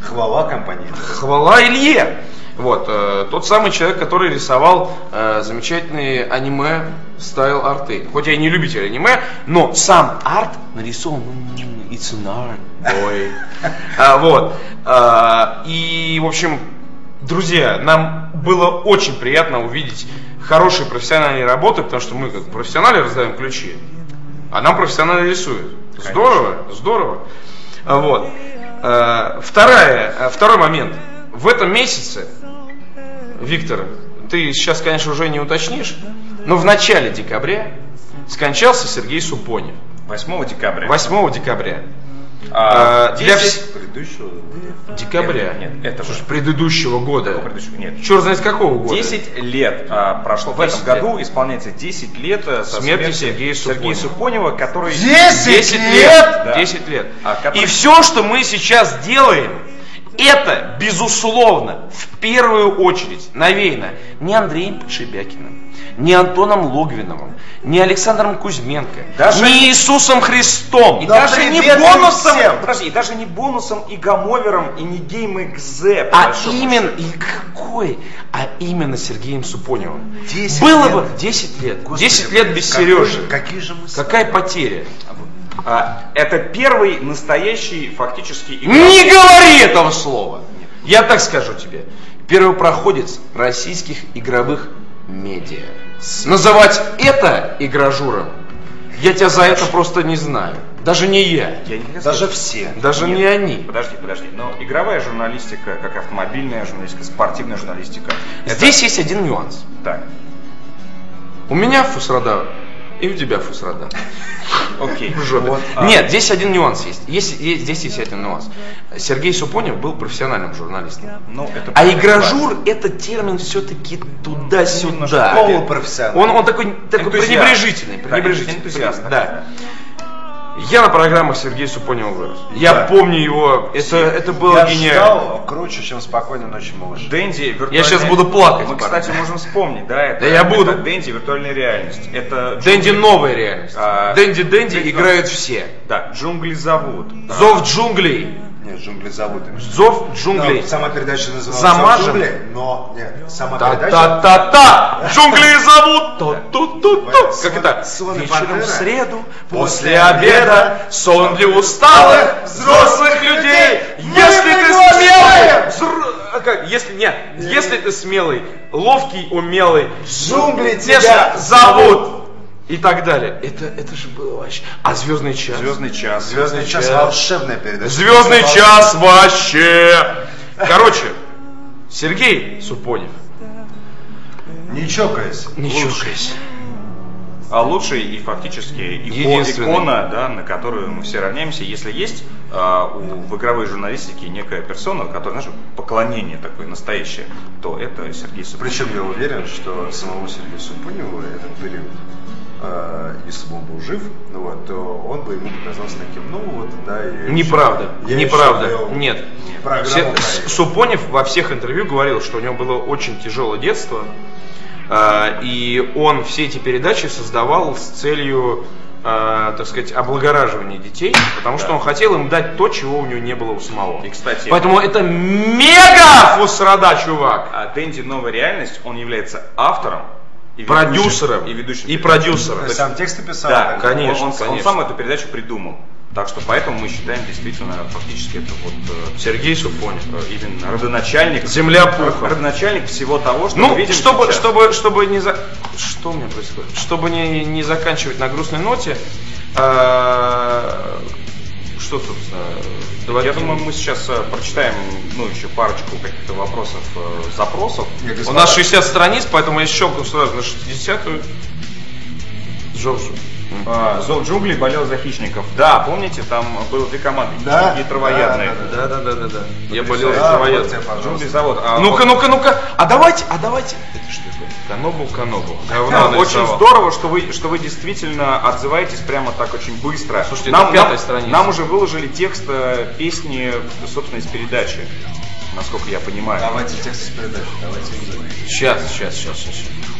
Speaker 3: Хвала компании.
Speaker 1: Хвала Илье! Вот, э, тот самый человек, который рисовал э, замечательные аниме стайл арты. Хоть я и не любитель аниме, но сам арт нарисован, м, it's an art, boy. А, вот. А, и, в общем, друзья, нам было очень приятно увидеть хорошие профессиональные работы, потому что мы как профессионалы раздаем ключи, а нам профессионалы рисуют. Здорово, здорово. А, Вот. А, Вторая, а, второй момент. В этом месяце, Виктор, ты сейчас, конечно, уже не уточнишь, но в начале декабря скончался Сергей Супонев.
Speaker 2: 8 декабря.
Speaker 1: 8 декабря.
Speaker 2: А,
Speaker 1: А, для
Speaker 2: 10
Speaker 1: вс-
Speaker 3: Предыдущего.
Speaker 1: Декабря.
Speaker 2: Нет, нет, это
Speaker 1: Что ж,
Speaker 2: же
Speaker 1: предыдущего года.
Speaker 2: предыдущего. Нет.
Speaker 1: Черт знает какого года.
Speaker 2: 10 лет а, прошло. В
Speaker 1: 10
Speaker 2: этом
Speaker 1: лет.
Speaker 2: году исполняется 10 лет э, со
Speaker 1: Смерти
Speaker 2: смерти
Speaker 1: Сергея
Speaker 2: Сергея
Speaker 1: Супонева.
Speaker 2: Супонева, который...
Speaker 3: 10
Speaker 1: 10
Speaker 3: лет?
Speaker 1: лет!
Speaker 2: Да.
Speaker 1: 10 лет.
Speaker 2: А, который-
Speaker 1: И все, что мы сейчас делаем, это, безусловно, в первую очередь навеяно не Андреем Подшибякиным, не Антоном Логвиновым, не Александром Кузьменко,
Speaker 2: Даже-
Speaker 1: не Иисусом Христом.
Speaker 2: И
Speaker 3: Да
Speaker 2: даже не бонусом,
Speaker 3: всем!
Speaker 2: подожди, и даже не бонусом и гамовером, и не гейм XZ,
Speaker 1: А именно, и какой? А именно Сергеем Супоневым.
Speaker 3: 10
Speaker 1: Было
Speaker 3: лет.
Speaker 1: бы 10 лет.
Speaker 3: Господи,
Speaker 1: 10 лет без Сережи.
Speaker 3: же- Какие же мы
Speaker 1: Какая потеря?
Speaker 2: А, это первый настоящий фактически
Speaker 1: Не говори этого слова. Я так скажу тебе. Первопроходец российских игровых медиа. Называть это игражуром, я тебя за это просто не знаю. Даже не я.
Speaker 2: Я не
Speaker 3: Даже все.
Speaker 1: Даже
Speaker 2: Нет,
Speaker 1: не они.
Speaker 2: Подожди, подожди. Но игровая журналистика, как автомобильная журналистика, спортивная журналистика. это-
Speaker 1: Здесь есть один нюанс.
Speaker 2: Так,
Speaker 1: У меня фусрада, и у тебя фусрада.
Speaker 2: Окей.
Speaker 3: Вот,
Speaker 2: а-
Speaker 1: Нет, здесь один нюанс есть. Есть, есть. Здесь есть один нюанс. Сергей Супонев был профессиональным журналистом.
Speaker 2: Ну, это
Speaker 1: А игражур это термин все-таки туда-сюда.
Speaker 2: Немножко
Speaker 3: Полупрофессионал.
Speaker 1: Он, он такой, такой пренебрежительный. Пренебрежительный.
Speaker 2: энтузиаст.
Speaker 1: Да. Я на программах Сергея Супонева вырос. Я
Speaker 3: Да.
Speaker 1: помню его. Это, это было
Speaker 3: Я
Speaker 1: гениально.
Speaker 3: ждал круче, чем спокойной ночи, малыш.
Speaker 2: Дэнди виртуальная...
Speaker 1: Я щас буду плакать,
Speaker 2: Мы,
Speaker 1: парни.
Speaker 2: кстати, можем вспомнить, да? Это,
Speaker 1: Да я буду.
Speaker 2: это Дэнди виртуальная реальность. Это
Speaker 1: Дэнди
Speaker 2: джунгли-
Speaker 1: новая реальность.
Speaker 2: А,
Speaker 1: Дэнди Дэнди
Speaker 2: Дэнди
Speaker 1: играют все.
Speaker 2: Да, джунгли зовут.
Speaker 1: Зов джунглей.
Speaker 3: Нет, джунгли зовут.
Speaker 1: Зов джунглей.
Speaker 3: Да, сама передача называлась
Speaker 1: Замажем.
Speaker 3: «Джунгли», но нет, сама передача...
Speaker 1: Та-та-та-та! Джунгли зовут! Ту-ту-ту-ту!
Speaker 3: Сон-
Speaker 1: Как это?
Speaker 3: сон и
Speaker 1: Вечером в среду, после обеда, сон для усталых, взрослых людей. Если ты смелый, взр- а как? Если нет, если ты смелый, ловкий, умелый,
Speaker 3: Джунгли
Speaker 1: тебя зовут и так далее. Это это же было вообще. А звездный час?
Speaker 2: Звездный час.
Speaker 3: Звездный час
Speaker 1: час.
Speaker 3: волшебная передача.
Speaker 1: Звездный час вообще. Короче, Сергей Супонев.
Speaker 3: Не чокаясь.
Speaker 1: Не
Speaker 3: лучше.
Speaker 1: чушайся.
Speaker 2: А лучший и фактически ико- икона, да, на которую мы все равняемся. Если есть а, у, в игровой журналистике некая персона, которая, знаешь, поклонение такое настоящее, то это Сергей Супрун.
Speaker 3: Причем я уверен, что самого Сергея Супунева этот период, э, если бы он был жив, ну вот, то он бы ему показался таким, ну вот, да, я
Speaker 1: Неправда,
Speaker 3: еще- я
Speaker 1: неправда,
Speaker 3: еще
Speaker 1: нет. Все-. Супонев во всех интервью говорил, что у него было очень тяжелое детство, а, и он все эти передачи создавал с целью э, так сказать, облагораживания детей, потому что он хотел им дать то, чего у него не было у самого.
Speaker 2: И, кстати,
Speaker 1: Поэтому это мега фусрада, чувак!
Speaker 2: а Дэнди Новая реальность, он является автором и
Speaker 1: Продюсером
Speaker 2: и ведущим.
Speaker 1: и продюсером.
Speaker 3: Сам тексты писал.
Speaker 2: Да,
Speaker 1: конечно,
Speaker 2: он, он- он
Speaker 1: конечно.
Speaker 2: сам эту передачу придумал. Так что поэтому мы считаем действительно фактически это вот э,
Speaker 1: Сергей Супонин.
Speaker 2: э, именно родоначальник.
Speaker 1: Земля пухом.
Speaker 2: Родоначальник всего того, что
Speaker 1: Ну,
Speaker 2: мы видим
Speaker 1: чтобы,
Speaker 2: сейчас.
Speaker 1: чтобы, чтобы не за... Что у меня происходит? Чтобы не, не заканчивать на грустной ноте, э, что, собственно, давайте...
Speaker 2: Я думаю, мы сейчас э, прочитаем, ну, еще парочку каких-то вопросов, э, запросов.
Speaker 3: Не,
Speaker 1: У нас 60 страниц, поэтому я щелкну сразу на 60-ю. Джорджу.
Speaker 2: А, Зов джунглей болел за хищников. Да, помните, там было две команды,
Speaker 3: Да,
Speaker 2: и травоядные.
Speaker 3: да,
Speaker 1: Да, да, да, да, да. Я болел за
Speaker 3: пожалуйста.
Speaker 2: Джунгли завод. А
Speaker 1: Ну-ка, ну-ка, ну-ка. А давайте, а давайте. Это что такое? Канобу, канобу.
Speaker 2: Очень здорово, что вы, что вы действительно отзываетесь прямо так очень быстро.
Speaker 1: Слушайте,
Speaker 2: нам,
Speaker 1: это пятая
Speaker 2: нам- уже выложили текст э, песни, собственно, из передачи, насколько я понимаю.
Speaker 3: Давайте текст с передачи, давайте
Speaker 1: Сейчас, сейчас, сейчас, сейчас.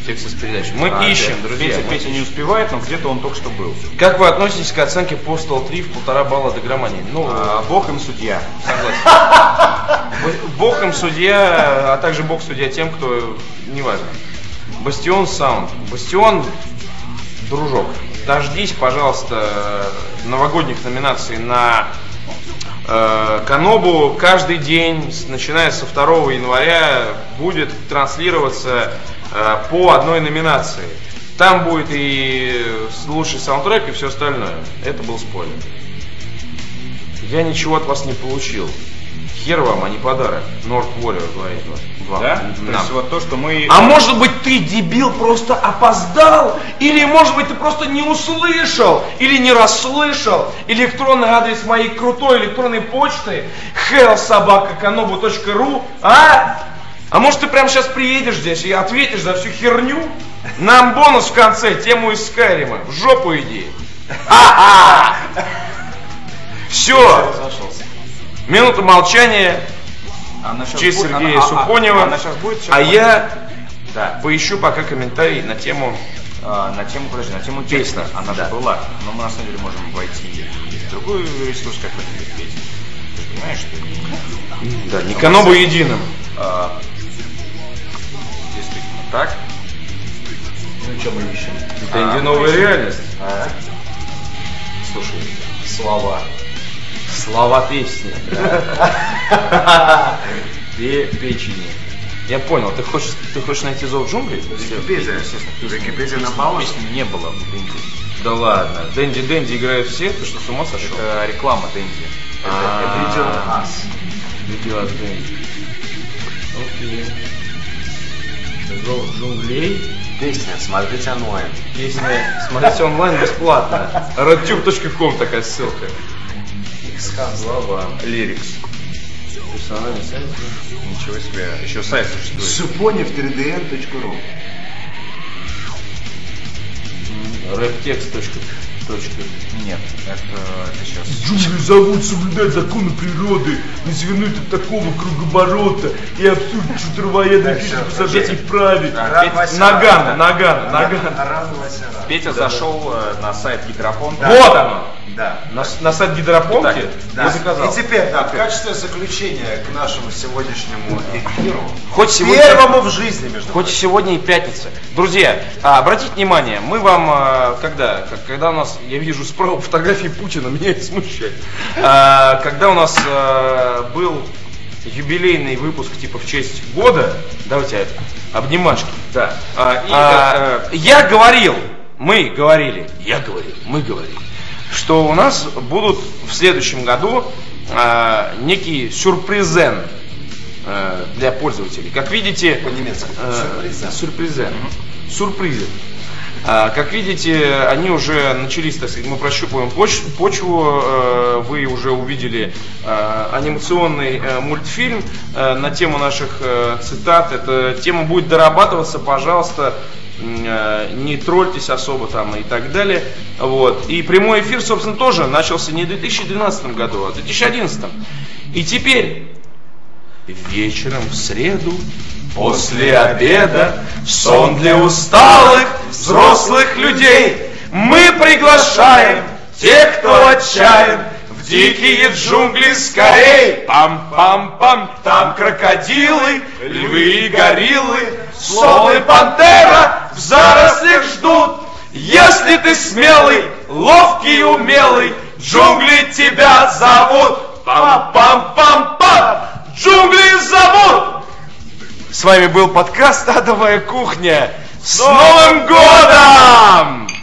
Speaker 1: Текст из передачи. Мы
Speaker 2: А,
Speaker 1: ищем,
Speaker 2: Петя-
Speaker 1: друзья.
Speaker 2: Петя,
Speaker 1: мы
Speaker 2: Петя не успевает, но где-то он только что был.
Speaker 1: Как вы относитесь к оценке Postal 3 в полтора балла до громании? Ну,
Speaker 2: А, Бог им судья.
Speaker 1: согласен. Бог им судья, а также Бог судья тем, кто неважно. Бастион Саунд. Бастион, дружок, дождись, пожалуйста, новогодних номинаций на э, Канобу. Каждый день, с- начиная со 2 января, будет транслироваться по одной номинации. Там будет и лучший саундтрек и все остальное. Это был спойлер. Я ничего от вас не получил. Хер вам, а не подарок. Норд Warrior говорит вам.
Speaker 2: Да? То
Speaker 1: Нам.
Speaker 2: есть вот то, что мы...
Speaker 1: А может быть ты, дебил, просто опоздал? Или может быть ты просто не услышал? Или не расслышал? Электронный адрес моей крутой электронной почты hellsobakakanobu.ru А? А может ты прямо сейчас приедешь здесь и ответишь за всю херню? Нам бонус в конце, тему из Скайрима. В жопу иди. Все. Минута молчания
Speaker 2: Она
Speaker 1: в честь
Speaker 2: будет-
Speaker 1: Сергея
Speaker 2: она- а- а-
Speaker 1: Супонева.
Speaker 2: Она сейчас будет?
Speaker 1: А я
Speaker 2: Да.
Speaker 1: поищу пока комментарий на тему
Speaker 2: А, на тему, подожди, на тему.
Speaker 1: Песни.
Speaker 2: Она
Speaker 1: Да.
Speaker 2: была. Но мы на самом деле можем войти в другой ресурс, как это песни. Ты понимаешь, что
Speaker 1: Да, не канобу единым.
Speaker 2: а, так.
Speaker 3: Ну что мы ищем?
Speaker 1: Дэнди новая реальность.
Speaker 3: А?
Speaker 1: Слушай,
Speaker 3: Слова.
Speaker 1: слова песни. Пе- Печени. Я понял, ты хочешь, ты хочешь найти зов джунглей?
Speaker 3: Википедия. Википедия на баланс.
Speaker 2: Песни не было Дэнди.
Speaker 1: Да ладно. Дэнди Дэнди играют все, ты что, с ума сошел?
Speaker 2: Это реклама Дэнди.
Speaker 1: А,
Speaker 3: Видео ас.
Speaker 1: Видео от Дэнди. Окей. Джунглей.
Speaker 3: Песня, смотрите онлайн.
Speaker 1: Песня смотрите онлайн бесплатно. redtube.com такая ссылка. Слова. Лирикс. Персональный сайт.
Speaker 2: Ничего себе. Еще сайт существует.
Speaker 3: Супонев3dn.ру
Speaker 1: Рэптекст.
Speaker 2: Нет, это, это сейчас.
Speaker 4: Джунгли зовут соблюдать законы природы, не свернуть от такого кругоборота и абсурд
Speaker 3: окей.
Speaker 4: их вправе.
Speaker 3: Рад вас
Speaker 1: Наган. Наган, Наган.
Speaker 2: Петя зашел э, на сайт Гидропонта.
Speaker 1: Вот оно.
Speaker 3: Да.
Speaker 1: На, на сайт гидропомпи
Speaker 3: Да.
Speaker 1: заказал.
Speaker 3: И теперь, да, в качестве заключения к нашему сегодняшнему эфиру,
Speaker 1: Хоть сегодня-
Speaker 3: первому в жизни, между
Speaker 1: Хоть сегодня и пятница. Друзья, а, обратите внимание, мы вам, а, когда, когда у нас, я вижу справа фотографии Путина, меня это смущает. А, Когда у нас был юбилейный выпуск типа в честь года, давайте обнимашки.
Speaker 2: Да. И,
Speaker 1: А,
Speaker 2: э,
Speaker 1: я говорил, мы говорили, я говорил, мы говорили, что у нас будут в следующем году а, некий сюрпризен э, для пользователей. Как видите,
Speaker 3: По-немецки.
Speaker 1: э,
Speaker 3: Сюрпризен.
Speaker 1: сюрпризен. А, Как видите, они уже начались, так сказать, мы прощупываем поч- почву, э, вы уже увидели э, анимационный э, мультфильм э, на тему наших э, цитат. Эта тема будет дорабатываться, пожалуйста, э, не трольтесь особо там и так далее. Вот. И прямой эфир, собственно, тоже начался не в 2012 году, а в 2011. И теперь Вечером в среду, после обеда, сон для усталых взрослых людей. Мы приглашаем тех, кто отчаян, в дикие джунгли скорей. Пам-пам-пам, там крокодилы, львы и гориллы, слон и пантера в зарослях ждут. Если ты смелый, ловкий и умелый, джунгли тебя зовут. Пам-пам-пам-пам, джунгли зовут. С вами был подкаст «Адовая кухня». С Новым годом!